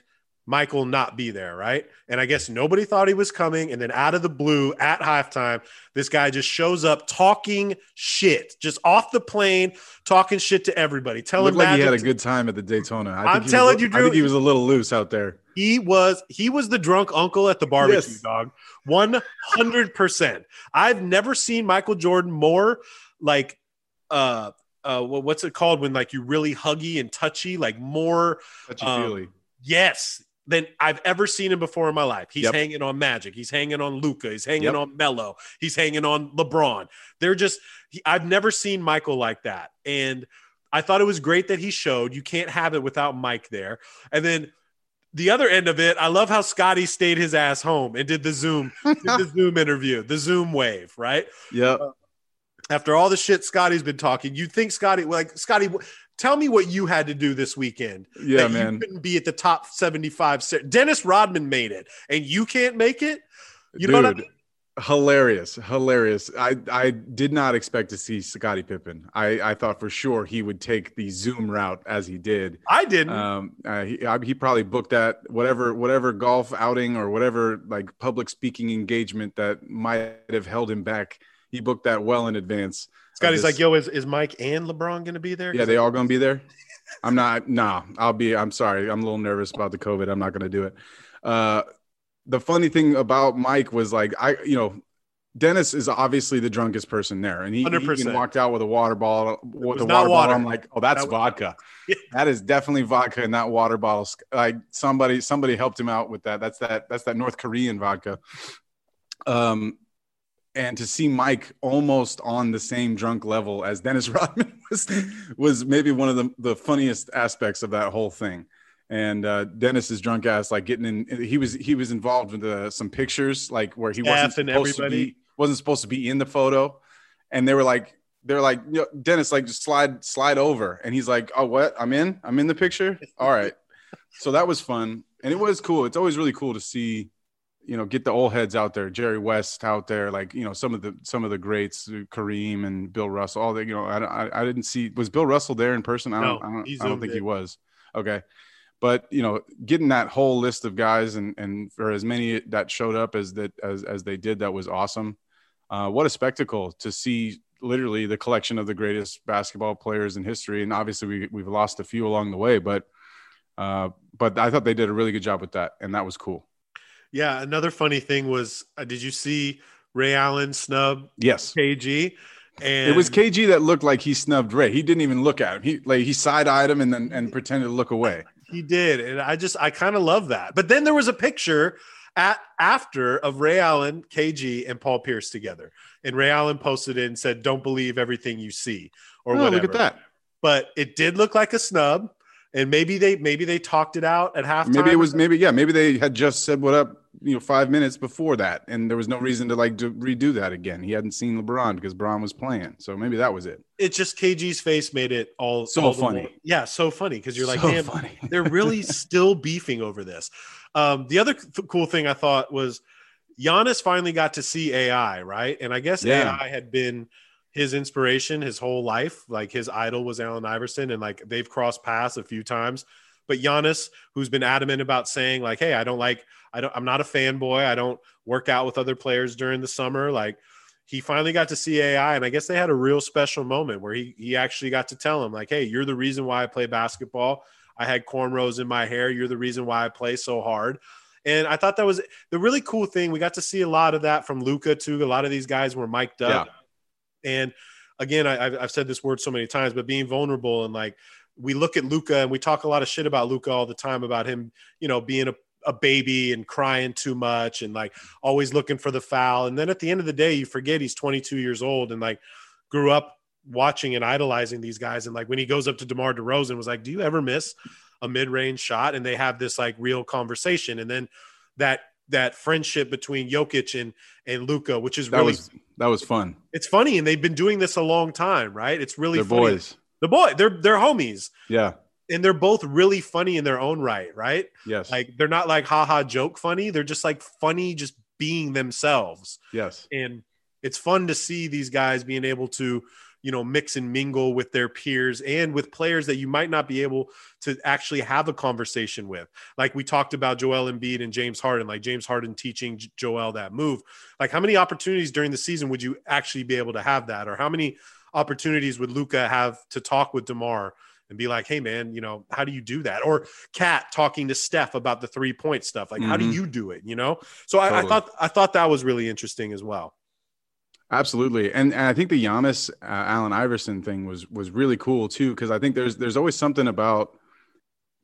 Michael not be there, right? And I guess nobody thought he was coming. And then out of the blue at halftime, this guy just shows up talking shit, just off the plane, talking shit to everybody. Telling like he had a good time at the Daytona. I I'm think telling was, you, I think he was a little loose out there. he was he was the drunk uncle at the barbecue Yes. dog 100% i've never seen michael jordan more like uh uh what's it called when like you really huggy and touchy like more Touchy Um, feely. yes than i've ever seen him before in my life he's Yep. hanging on magic he's hanging on luka he's hanging Yep. on melo he's hanging on lebron they're just he, i've never seen michael like that and i thought it was great that he showed you can't have it without mike there and then the other end of it, I love how Scottie stayed his ass home and did the Zoom, did the Zoom interview, the Zoom wave, right? Yep. After all the shit Scottie's been talking, you think Scottie, like Scottie, tell me what you had to do this weekend. Yeah, that man. You couldn't be at the top 75. Dennis Rodman made it, and you can't make it. You know what I Dude, hilarious, hilarious. I I did not expect to see Scottie Pippen. I I thought for sure he would take the Zoom route as he did. I didn't. Um, uh, he I, he probably booked that whatever whatever golf outing or whatever like public speaking engagement that might have held him back. He booked that well in advance. Scottie's like, yo, is, is Mike and LeBron going to be there? Yeah, they all gonna be there. I'm not. Nah, I'll be. I'm sorry. I'm a little nervous about the COVID. I'm not gonna do it. Uh, the funny thing about Mike was like, I, you know, Dennis is obviously the drunkest person there, and he, he 100%. even walked out with a water bottle. With the water, water. bottle. I'm like, oh, that's That was- vodka. That is definitely vodka in that water bottle. Like somebody, somebody helped him out with that. That's that. That's that North Korean vodka. Um, and to see Mike almost on the same drunk level as Dennis Rodman was was maybe one of the, the funniest aspects of that whole thing. And uh, Dennis's drunk ass, like getting in, he was he was involved with uh, some pictures, like where he wasn't Staff supposed to be wasn't supposed to be in the photo, and they were like they're like "Yo, Dennis, like just slide slide over, and he's like, oh what, I'm in, I'm in the picture, all right. So that was fun, and it was cool. It's always really cool to see you know, get the old heads out there, Jerry West out there, like you know, some of the some of the greats, uh, Kareem and Bill Russell. All the you know, I, I, I didn't see was Bill Russell there in person. I don't, No, I don't, I don't think in. he was. Okay, but you know, getting that whole list of guys and and for as many that showed up as that as as they did, that was awesome. Uh, what a spectacle to see! Literally the collection of the greatest basketball players in history, and obviously we we've lost a few along the way, but. Uh, but I thought they did a really good job with that, and that was cool. Yeah. Another funny thing was, uh, did you see Ray Allen snub Yes, KG? And It was KG that looked like he snubbed Ray. He didn't even look at him. He like he side eyed him and then and pretended to look away. He did, and I just I kind of love that. But then there was a picture at after of Ray Allen, KG, and Paul Pierce together, and Ray Allen posted it and said, "Don't believe everything you see," or oh, whatever. look at that. But it did look like a snub, and maybe they maybe they talked it out at halftime. Maybe it was maybe yeah maybe they had just said what up you know five minutes before that and there was no reason to like to redo that again. He hadn't seen LeBron because LeBron was playing, so maybe that was it. It's just KG's face made it all So all funny. more- yeah, so funny because you're like, so damn, funny. they're really still beefing over this. Um, the other th- cool thing I thought was Giannis finally got to see AI, right? And I guess Yeah. AI had been his inspiration his whole life. Like his idol was Allen Iverson, and like they've crossed paths a few times. But Giannis, who's been adamant about saying like, "Hey, I don't like, I don't, I'm not a fanboy. I don't work out with other players during the summer." Like he finally got to see AI, and I guess they had a real special moment where he he actually got to tell him like, "Hey, you're the reason why I play basketball. I had cornrows in my hair. You're the reason why I play so hard." And I thought that was the really cool thing. We got to see a lot of that from Luka too. A lot of these guys were mic'd up, and again, I, I've, I've said this word so many times, but being vulnerable and like we look at Luka and we talk a lot of shit about Luka all the time about him, you know, being a, a baby and crying too much and like always looking for the foul. And then at the end of the day, you forget he's 22 years old and like grew up watching and idolizing these guys. And like when he goes up to DeMar DeRozan was like, do you ever miss a mid-range shot? And they have this like real conversation. And then that, that friendship between Jokic and, and Luka, which is That really, was that was fun. it's funny. And they've been doing this a long time, right? It's really They're funny. boys. The boy, they're, they're homies Yeah. and they're both really funny in their own right, right? Yes. Like they're not like haha joke funny. They're just like funny, just being themselves. yes. And it's fun to see these guys being able to you know, mix and mingle with their peers and with players that you might not be able to actually have a conversation with. Like we talked about Joel Embiid and James Harden, like James Harden teaching Joel that move. Like how many opportunities during the season would you actually be able to have that? Or how many opportunities would Luka have to talk with DeMar and be like, hey man, you know, how do you do that? Or KAT talking to Steph about the three point stuff. Like, mm-hmm. how do mm-hmm. you do it? You know? So totally. I, I thought I thought that was really interesting as well. Absolutely, and, and I think the Giannis uh, Allen Iverson thing was was really cool too because I think there's there's always something about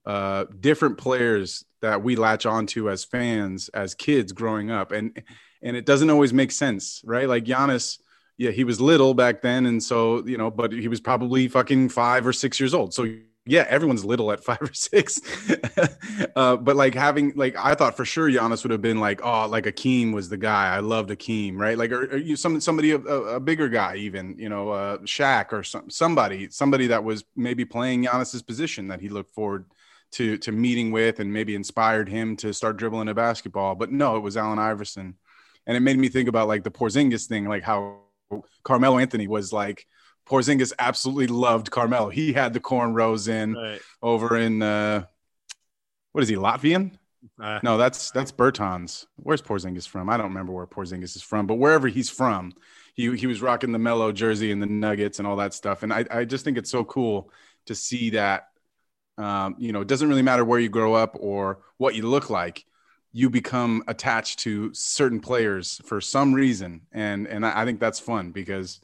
uh, different players that we latch onto as fans as kids growing up, and and it doesn't always make sense, right? Like Giannis, yeah, he was little back then, and so you know, but he was probably fucking five or six years old, so yeah, everyone's little at five or six. uh, but like having like I thought for sure Giannis would have been like, oh, like Akeem was the guy. I loved Akeem, right? Like, or, you some somebody a, a, bigger guy, even you know, uh, Shaq or some somebody somebody that was maybe playing Giannis's position that he looked forward to to meeting with and maybe inspired him to start dribbling a basketball. But no, it was Allen Iverson, and it made me think about like the Porzingis thing, like how Carmelo Anthony was like Porzingis absolutely loved Carmelo. He had the cornrows in right. over in uh, what is he Latvian? Uh, no, that's that's Bertans. Where's Porzingis from? I don't remember where Porzingis is from, but wherever he's from, he he was rocking the Melo jersey and the Nuggets and all that stuff. And I I just think it's so cool to see that. Um, you know, it doesn't really matter where you grow up or what you look like. You become attached to certain players for some reason, and and I, I think that's fun because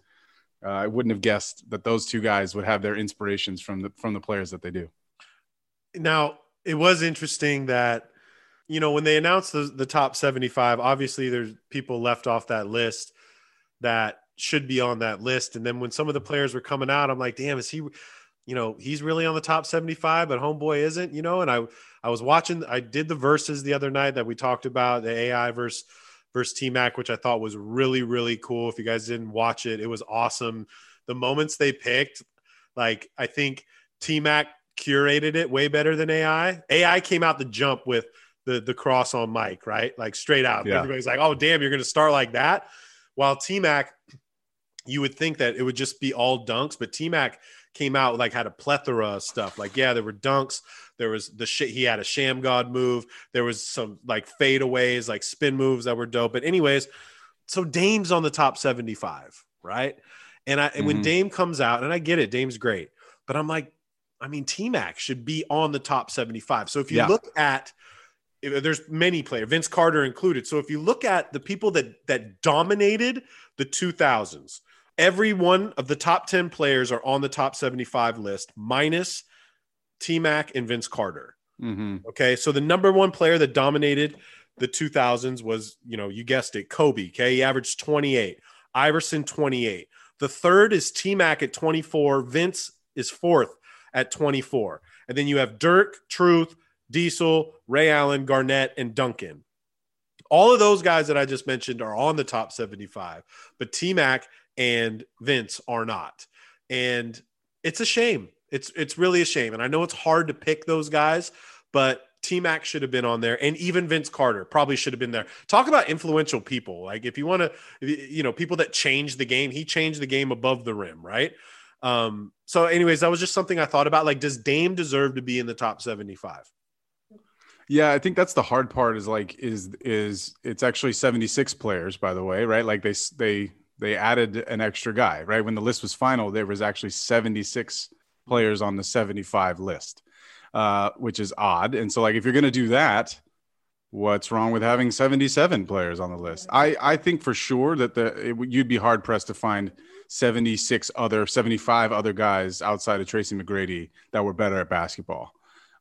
uh, I wouldn't have guessed that those two guys would have their inspirations from the from the players that they do. Now, it was interesting that you know when they announced the, the top 75 obviously there's people left off that list that should be on that list and then when some of the players were coming out i'm like damn is he you know he's really on the top 75 but homeboy isn't you know and i i was watching i did the verses the other night that we talked about the ai versus versus T Mac, which I thought was really, really cool. If you guys didn't watch it, it was awesome. The moments they picked, like I think T Mac curated it way better than AI. AI came out the jump with the the cross on Mike, right? Like straight out. Yeah. Everybody's like, oh damn, you're gonna start like that. While T Mac, you would think that it would just be all dunks, but T Mac came out like had a plethora of stuff. Like, yeah, there were dunks, there was the shit. He had a Shammgod move. There was some like fadeaways, like spin moves that were dope. But anyways, so Dame's on the top 75, right? And I and mm-hmm. when Dame comes out, and I get it, Dame's great, but I'm like, I mean, T Mac should be on the top 75. So if you yeah. look at there's many players, Vince Carter included. So if you look at the people that that dominated the 2000s, every one of the top 10 players are on the top 75 list, minus T Mac, and Vince Carter. Mm-hmm. Okay. So the number one player that dominated the 2000s was, you know, you guessed it, Kobe. Okay. He averaged 28, Iverson 28. The third is T Mac at 24. Vince is fourth at 24. And then you have Dirk, Truth, Diesel, Ray Allen, Garnett, and Duncan. All of those guys that I just mentioned are on the top 75, but T Mac and Vince are not. And it's a shame. It's it's really a shame, and I know it's hard to pick those guys, but T Mac should have been on there, and even Vince Carter probably should have been there. Talk about influential people. Like if you want to, you know, people that changed the game. He changed the game above the rim, right? Um, so, anyways, that was just something I thought about. Like, does Dame deserve to be in the top seventy-five? Yeah, I think that's the hard part. Is like is is it's actually seventy six players, by the way, right? Like they they they added an extra guy, right? When the list was final, there was actually seventy six players on the 75 list, uh, which is odd. And so, like, if you're going to do that, what's wrong with having 77 players on the list? I, I think for sure that the it, you'd be hard pressed to find 76 other, 75 other guys outside of Tracy McGrady that were better at basketball.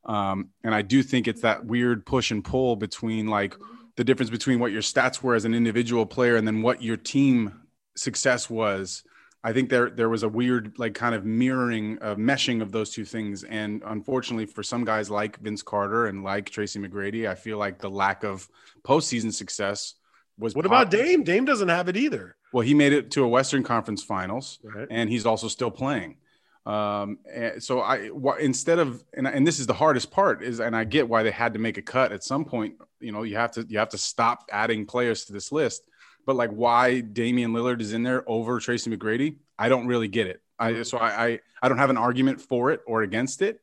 Um, and I do think it's that weird push and pull between like the difference between what your stats were as an individual player and then what your team success was I think there there was a weird like kind of mirroring of meshing of those two things. And unfortunately for some guys like Vince Carter and like Tracy McGrady, I feel like the lack of postseason success was What about Dame? Dame doesn't have it either. Well, he made it to a Western Conference Finals right. and he's also still playing. Um, so I wh- instead of and, and this is the hardest part is and I get why they had to make a cut at some point. You know, you have to you have to stop adding players to this list but like why Damian Lillard is in there over Tracy McGrady, I don't really get it. I so I I, I don't have an argument for it or against it.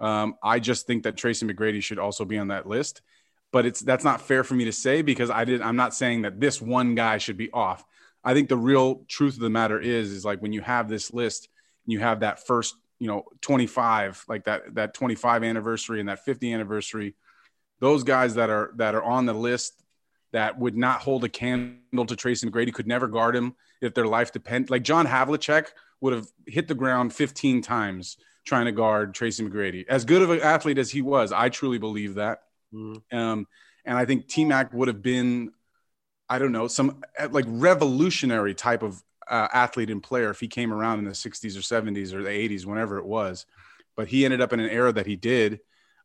Um, I just think that Tracy McGrady should also be on that list. But it's that's not fair for me to say because I did. I'm not saying that this one guy should be off. I think the real truth of the matter is is like when you have this list, you have that first you know 25 like that that 25 anniversary and that 50 anniversary those guys that are that are on the list that would not hold a candle to Tracy McGrady could never guard him if their life depend like John Havlicek would have hit the ground 15 times trying to guard Tracy McGrady. As good of an athlete as he was, I truly believe that. Mm-hmm. Um, and I think T Mac would have been, I don't know, some like revolutionary type of uh, athlete and player if he came around in the 60s or 70s or the 80s, whenever it was. But he ended up in an era that he did.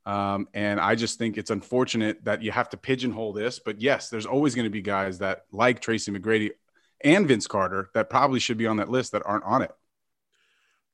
Um, and I just think it's unfortunate that you have to pigeonhole this. But yes, there's always going to be guys that like Tracy McGrady and Vince Carter that probably should be on that list that aren't on it.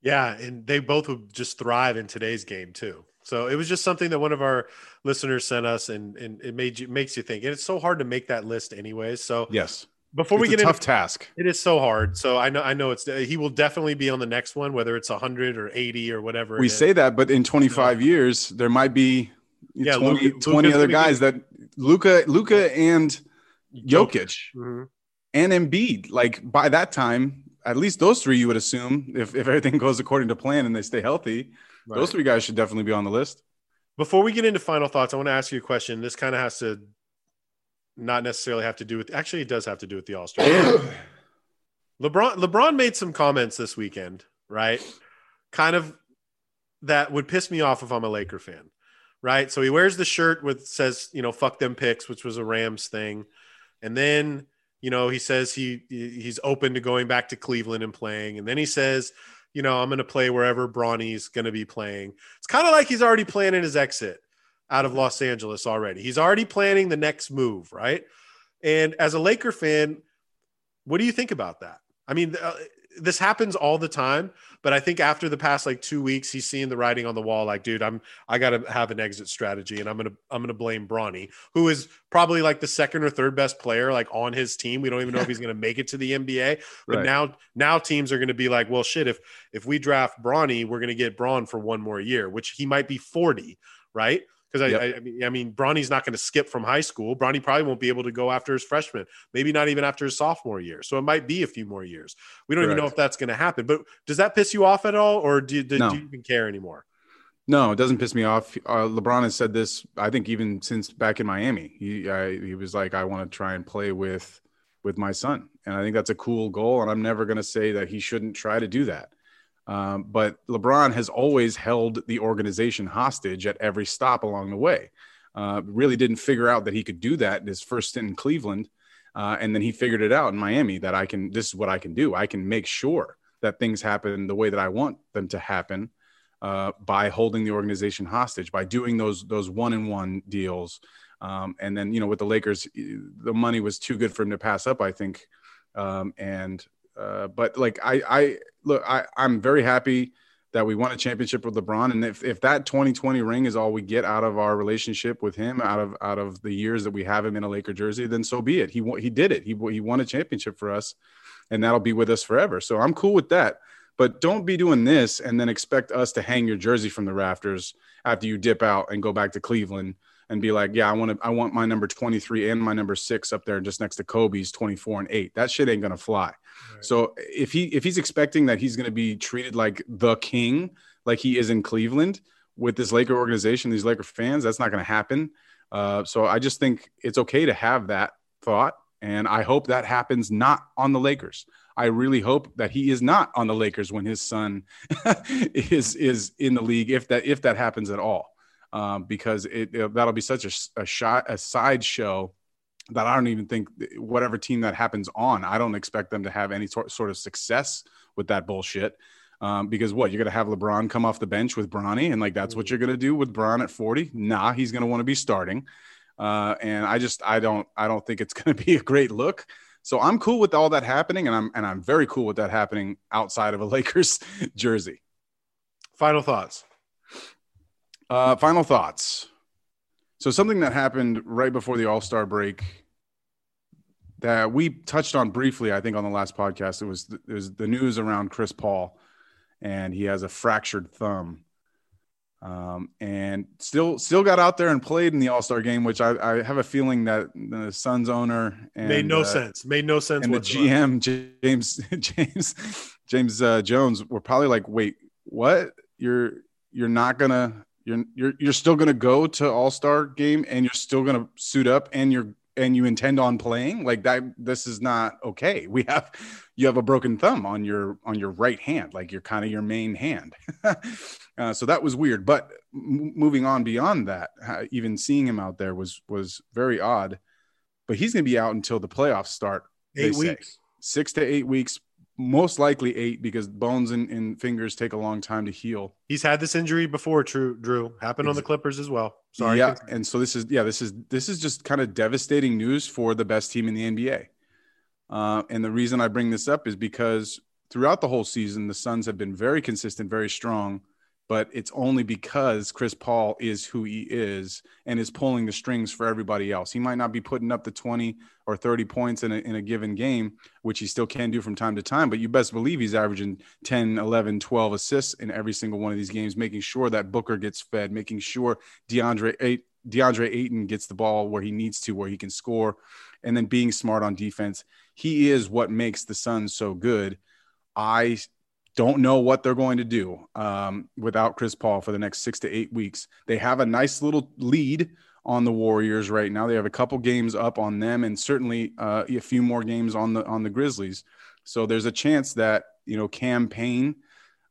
Yeah, and they both would just thrive in today's game too. So it was just something that one of our listeners sent us, and and it made you makes you think. And it's so hard to make that list anyways. So yes, before it's we get into a tough into, task, it is so hard. So I know I know it's he will definitely be on the next one, whether it's hundred or eighty or whatever. We say that, but in twenty five years, there might be yeah, 20, Luka, 20 other guys that luka luka and Jokic. Mm-hmm and Embiid. Like by that time, at least those three, you would assume, if, if everything goes according to plan and they stay healthy, right. those three guys should definitely be on the list. Before we get into final thoughts, I want to ask you a question. This kind of has to not necessarily have to do with actually it does have to do with the All-Star. LeBron LeBron made some comments this weekend, right? Kind of that would piss me off if I'm a Laker fan. Right? So he wears the shirt with says, you know, fuck them picks, which was a Rams thing. And then you know, he says he he's open to going back to Cleveland and playing, and then he says, you know, I'm going to play wherever Bronny's going to be playing. It's kind of like he's already planning his exit out of Los Angeles already. He's already planning the next move, right? And as a Laker fan, what do you think about that? I mean, uh, this happens all the time, but I think after the past like two weeks, he's seeing the writing on the wall. Like, dude, I'm I got to have an exit strategy, and I'm gonna I'm gonna blame Bronny, who is probably like the second or third best player like on his team. We don't even know if he's gonna make it to the NBA. But right. now now teams are gonna be like, well, shit, if if we draft Bronny, we're gonna get Bron for one more year, which he might be 40, right? Because I, yep. I, I, mean, I mean, Bronny's not going to skip from high school. Bronny probably won't be able to go after his freshman, maybe not even after his sophomore year. So it might be a few more years. We don't Correct. even know if that's going to happen. But does that piss you off at all, or do, do, no. do you even care anymore? No, it doesn't piss me off. Uh, LeBron has said this, I think, even since back in Miami. He I, he was like, I want to try and play with with my son, and I think that's a cool goal. And I'm never going to say that he shouldn't try to do that. Um, but LeBron has always held the organization hostage at every stop along the way. Uh, really didn't figure out that he could do that in his first in Cleveland. Uh, and then he figured it out in Miami that I can, this is what I can do. I can make sure that things happen the way that I want them to happen uh, by holding the organization hostage, by doing those, those one and one deals. Um, and then, you know, with the Lakers, the money was too good for him to pass up, I think. Um, and uh, but like I, I look, I, I'm very happy that we won a championship with LeBron, and if, if that 2020 ring is all we get out of our relationship with him, out of out of the years that we have him in a Laker jersey, then so be it. He he did it. He he won a championship for us, and that'll be with us forever. So I'm cool with that. But don't be doing this and then expect us to hang your jersey from the rafters after you dip out and go back to Cleveland and be like, yeah, I want to, I want my number 23 and my number six up there just next to Kobe's 24 and eight. That shit ain't gonna fly. So if he if he's expecting that he's gonna be treated like the king, like he is in Cleveland with this Laker organization, these Laker fans, that's not gonna happen. Uh, so I just think it's okay to have that thought, and I hope that happens not on the Lakers. I really hope that he is not on the Lakers when his son is is in the league, if that if that happens at all um, because it, it, that'll be such a, a shot a sideshow that I don't even think whatever team that happens on, I don't expect them to have any sort, sort of success with that bullshit. Um, because what you're gonna have LeBron come off the bench with Bronny, and like that's what mm. you're gonna do with Bron at 40? Nah, he's gonna want to be starting. Uh, and I just I don't I don't think it's gonna be a great look. So I'm cool with all that happening, and I'm and I'm very cool with that happening outside of a Lakers jersey. Final thoughts. Uh, final thoughts. So something that happened right before the All Star break that we touched on briefly, I think, on the last podcast. It was it was the news around Chris Paul, and he has a fractured thumb, um, and still still got out there and played in the All Star game, which I, I, have a feeling that the Suns owner and, made no uh, sense, made no sense, and whatsoever. the GM James James James uh, Jones were probably like, wait, what? You're you're not gonna you're you're you're still gonna go to All Star game and you're still gonna suit up and you're and you intend on playing like that this is not okay we have you have a broken thumb on your on your right hand like you're kind of your main hand uh, so that was weird but m- moving on beyond that even seeing him out there was was very odd but he's going to be out until the playoffs start eight weeks say. six to eight weeks most likely eight because bones and, and, fingers take a long time to heal. He's had this injury before, True Drew. Happened on the Clippers as well. Sorry. Yeah, and so this is yeah, this is this is just kind of devastating news for the best team in the NBA. Uh, and the reason I bring this up is because throughout the whole season, the Suns have been very consistent, very strong but it's only because Chris Paul is who he is and is pulling the strings for everybody else. He might not be putting up the 20 or 30 points in a, in a given game, which he still can do from time to time, but you best believe he's averaging 10, 11, 12 assists in every single one of these games, making sure that Booker gets fed, making sure DeAndre, DeAndre Ayton gets the ball where he needs to, where he can score, and then being smart on defense. He is what makes the Suns so good. I don't know what they're going to do um, without Chris Paul for the next six to eight weeks. They have a nice little lead on the Warriors right now. They have a couple games up on them, and certainly uh, a few more games on the on the Grizzlies. So there's a chance that you know Cam Payne,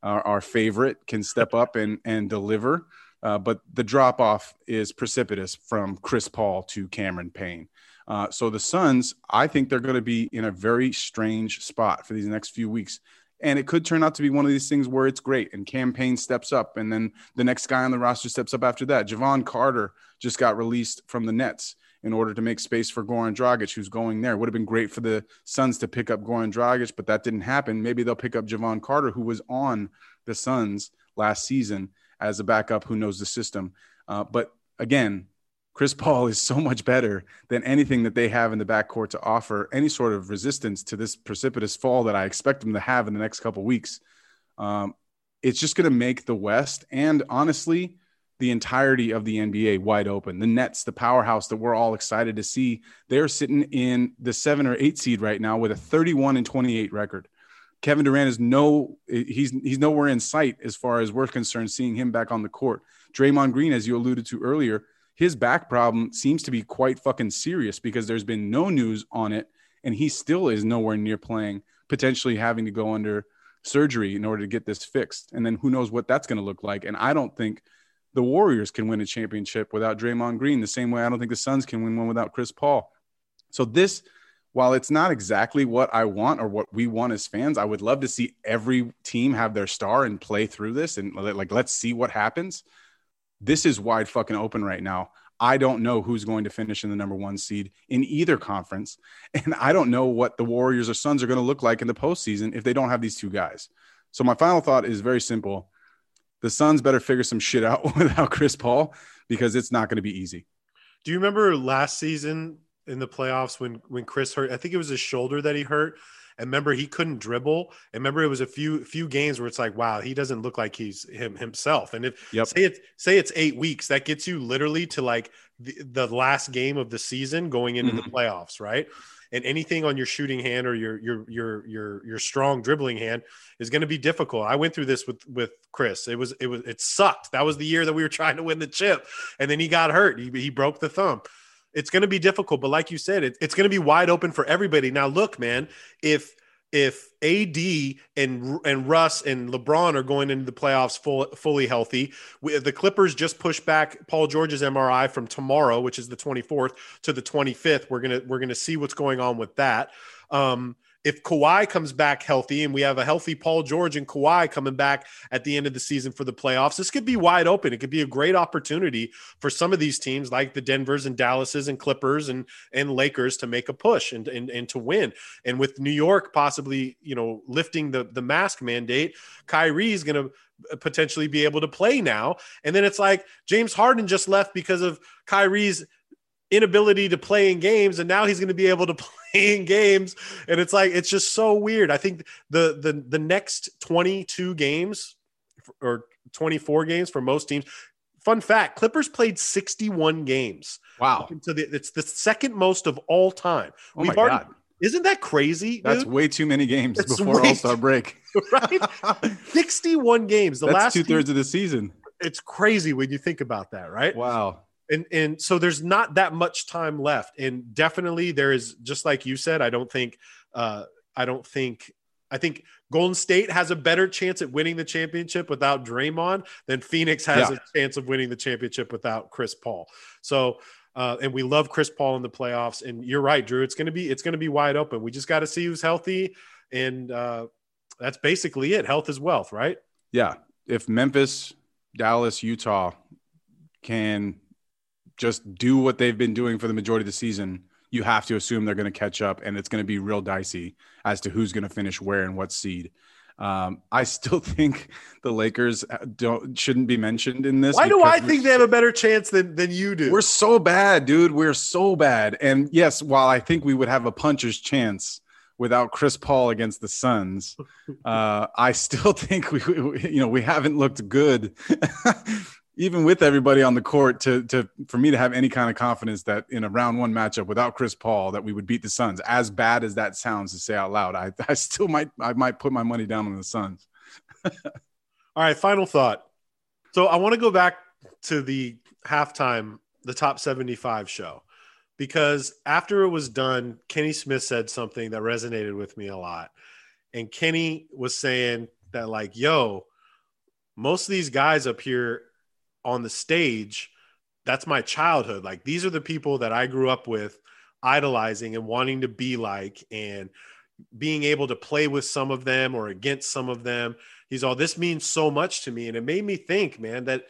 our favorite, can step up and and deliver. Uh, but the drop off is precipitous from Chris Paul to Cameron Payne. Uh, so the Suns, I think they're going to be in a very strange spot for these next few weeks. And it could turn out to be one of these things where it's great and Cam Payne steps up and then the next guy on the roster steps up after that. Jevon Carter just got released from the Nets in order to make space for Goran Dragic, who's going there. Would have been great for the Suns to pick up Goran Dragic, but that didn't happen. Maybe they'll pick up Jevon Carter, who was on the Suns last season as a backup who knows the system. Uh, but again, Chris Paul is so much better than anything that they have in the backcourt to offer any sort of resistance to this precipitous fall that I expect them to have in the next couple weeks. Um, it's just going to make the West and honestly, the entirety of the NBA wide open. The Nets, the powerhouse that we're all excited to see, they're sitting in the seven or eight seed right now with a 31 and 28 record. Kevin Durant is no, he's he's nowhere in sight as far as we're concerned. Seeing him back on the court, Draymond Green, as you alluded to earlier, his back problem seems to be quite fucking serious because there's been no news on it and he still is nowhere near playing, potentially having to go under surgery in order to get this fixed. And then who knows what that's going to look like. And I don't think the Warriors can win a championship without Draymond Green the same way I don't think the Suns can win one without Chris Paul. So this while it's not exactly what I want or what we want as fans, I would love to see every team have their star and play through this and like let's see what happens this is wide fucking open right now. I don't know who's going to finish in the number one seed in either conference. And I don't know what the Warriors or Suns are going to look like in the postseason if they don't have these two guys. So my final thought is very simple. The Suns better figure some shit out without Chris Paul because it's not going to be easy. Do you remember last season in the playoffs when when Chris hurt? I think it was his shoulder that he hurt and remember, he couldn't dribble. And remember, it was a few few games where it's like, wow, he doesn't look like he's him himself. And if yep. say it's say it's eight weeks, that gets you literally to like the, the last game of the season going into mm-hmm. the playoffs, right? and anything on your shooting hand or your your your your your strong dribbling hand is going to be difficult. I went through this with with Chris. It was it was it sucked. That was the year that we were trying to win the chip, and then he got hurt. He, he broke the thumb it's going to be difficult. But like you said, it, it's going to be wide open for everybody. Now, look, man, if if AD and and Russ and LeBron are going into the playoffs full, fully healthy, we, the Clippers just pushed back Paul George's MRI from tomorrow, which is the 24th, to the 25th. We're gonna we're gonna see what's going on with that. Um, if Kawhi comes back healthy and we have a healthy Paul George and Kawhi coming back at the end of the season for the playoffs, this could be wide open. It could be a great opportunity for some of these teams like the Denvers and Dallases and Clippers and and Lakers to make a push and and, and to win. And with New York possibly, you know, lifting the the mask mandate, Kyrie is going to potentially be able to play now. And then it's like James Harden just left because of Kyrie's inability to play in games and now he's going to be able to play in games and it's like it's just so weird i think the the the next 22 games or 24 games for most teams fun fact clippers played 61 games Wow. so it's the second most of all time Oh my already, God. isn't that crazy That's dude? way too many games That's before All Star break. right 61 games the That's last two thirds of the season. it's crazy when you think about that right Wow. And and so there's not that much time left and definitely there is just like you said i don't think uh i don't think i think golden state has a better chance at winning the championship without Draymond than phoenix has Yeah. a chance of winning the championship without chris paul so uh, and we love Chris Paul in the playoffs. And you're right, Drew. It's gonna be it's gonna be wide open. We just got to see who's healthy, and uh, that's basically it. Health is wealth, right? Yeah. If Memphis, Dallas, Utah can just do what they've been doing for the majority of the season, you have to assume they're going to catch up and it's going to be real dicey as to who's going to finish where and what seed. Um, I still think the Lakers uh, don't shouldn't be mentioned in this. Why do I think they have a better chance than than you do? We're so bad, dude. We're so bad. And yes, while I think we would have a puncher's chance without Chris Paul against the Suns, uh, I still think we, we, you know, we haven't looked good, even with everybody on the court. To to for me to have any kind of confidence that in a round one matchup without Chris Paul that we would beat the Suns, as bad as that sounds to say out loud, I I still might I might put my money down on the Suns. All right, final thought. So I want to go back to the halftime, the top 75 show, because after it was done, Kenny Smith said something that resonated with me a lot. And Kenny was saying that, like, yo, most of these guys up here on the stage, that's my childhood. Like, these are the people that I grew up with, idolizing and wanting to be like, and being able to play with some of them or against some of them. He's all this means so much to me. And it made me think man that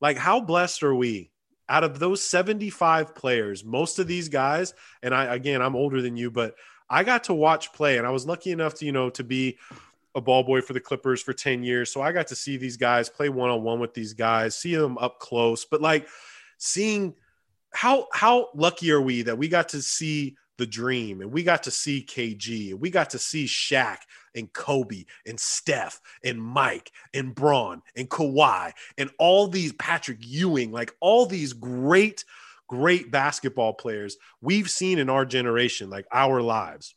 like how blessed are we out of those 75 players? Most of these guys and i again i'm older than you but i got to watch play and i was lucky enough to you know to be a ball boy for the clippers for 10 years so i got to see these guys play one-on-one with these guys see them up close but like seeing how how lucky are we that we got to see the dream and we got to see KG and we got to see Shaq and Kobe and Steph and Mike and Bron and Kawhi and all these Patrick Ewing, like all these great, great basketball players we've seen in our generation, like our lives.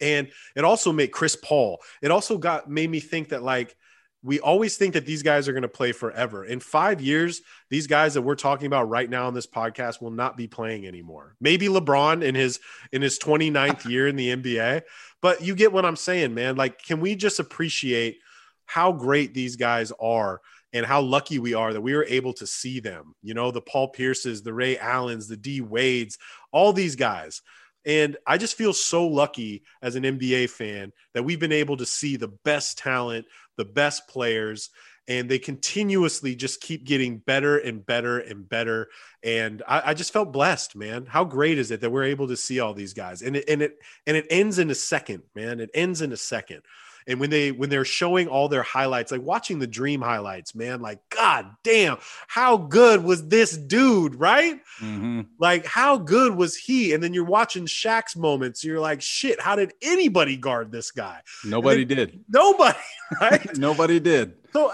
And it also made Chris Paul. It also got made me think that like we always think that these guys are going to play forever. In five years, these guys that we're talking about right now on this podcast will not be playing anymore. Maybe LeBron in his in his 29th year in the NBA, but you get what I'm saying, man. Like, can we just appreciate how great these guys are and how lucky we are that we were able to see them? You know, the Paul Pierces, the Ray Allens, the D Wades, all these guys. And I just feel so lucky as an NBA fan that we've been able to see the best talent, the best players, and they continuously just keep getting better and better and better. And I, I, just felt blessed, man. How great is it that we're able to see all these guys? And it and it and it ends in a second, man. It ends in a second. And when they when they're showing all their highlights, like watching the dream highlights, man, like God damn, how good was this dude, right? Mm-hmm. Like how good was he? And then you're watching Shaq's moments. You're like, shit, how did anybody guard this guy? Nobody then, did. Nobody, right? Nobody did. So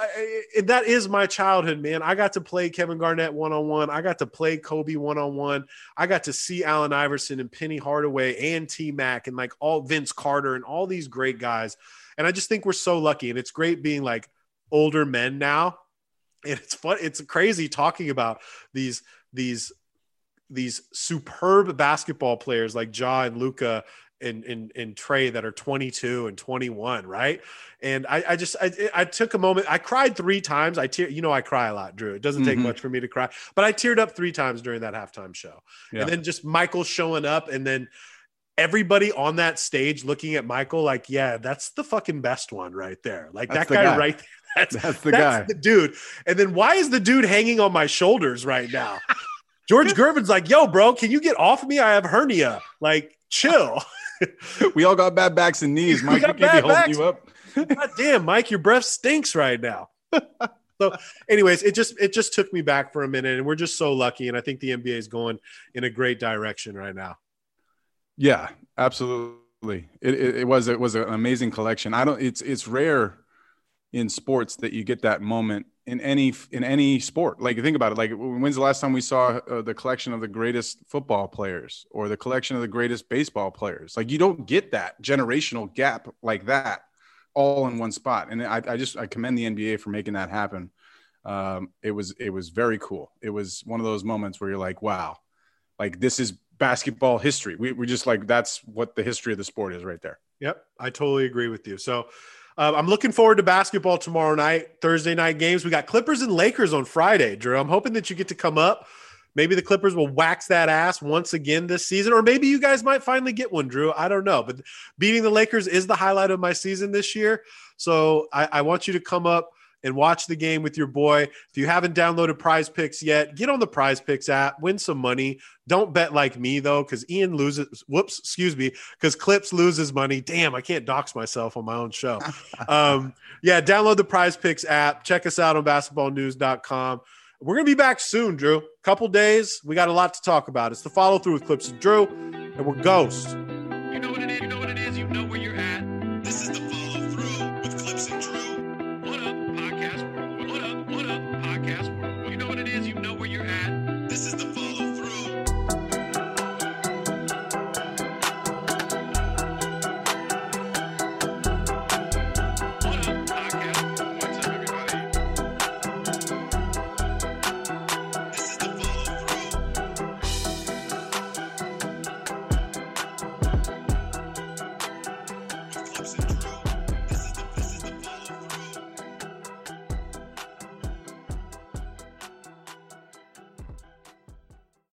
that is my childhood, man. I got to play Kevin Garnett one on one. I got to play Kobe one on one. I got to see Allen Iverson and Penny Hardaway and T Mac and like all Vince Carter and all these great guys. And I just think we're so lucky. And it's great being like older men now. And it's fun. It's crazy talking about these these these superb basketball players like Ja and Luka and, and, and Trae that are 22 and 21, right? And I, I just I, I took a moment. I cried three times. I tear, you know, I cry a lot, Drew. It doesn't take Mhm. much for me to cry, but I teared up three times during that halftime show. Yeah. And then just Michael showing up, and then everybody on that stage looking at Michael like, yeah, that's the fucking best one right there. Like That's that guy, guy. right there. That's, That's the that's guy. the dude. And then why is the dude hanging on my shoulders right now? George Gervin's like, yo, bro, can you get off me? I have hernia. Like, chill. we all got bad backs and knees. Mike, we got can't be holding backs. you up. God damn, Mike, your breath stinks right now. So, anyways, it just it just took me back for a minute, and we're just so lucky, and I think the NBA is going in a great direction right now. Yeah, absolutely. It, it, it was it was an amazing collection. I don't. It's it's rare in sports that you get that moment in any in any sport. Like think about it. Like when's the last time we saw uh, the collection of the greatest football players or the collection of the greatest baseball players? Like you don't get that generational gap like that all in one spot. And I, I just I commend the NBA for making that happen. Um, it was it was very cool. It was one of those moments where you're like, wow, like this is basketball history. We we just like that's what the history of the sport is right there. Yep, I totally agree with you. So. Uh, I'm looking forward to basketball tomorrow night, Thursday night games. We got Clippers and Lakers on Friday, Drew. I'm hoping that you get to come up. Maybe the Clippers will wax that ass once again this season, or maybe you guys might finally get one, Drew. I don't know. But beating the Lakers is the highlight of my season this year. So I, I want you to come up and watch the game with your boy. If you haven't downloaded Prize Picks yet, get on the Prize Picks app, win some money. Don't bet like me though, because Ian loses. Whoops, excuse me, because Clipps loses money. Damn, I can't dox myself on my own show. um, yeah, download the Prize Picks app. Check us out on basketballnews.com. We're going to be back soon, Drew. Couple days. We got a lot to talk about. It's the follow through with Clipps and Drew, and we're Ghost. You know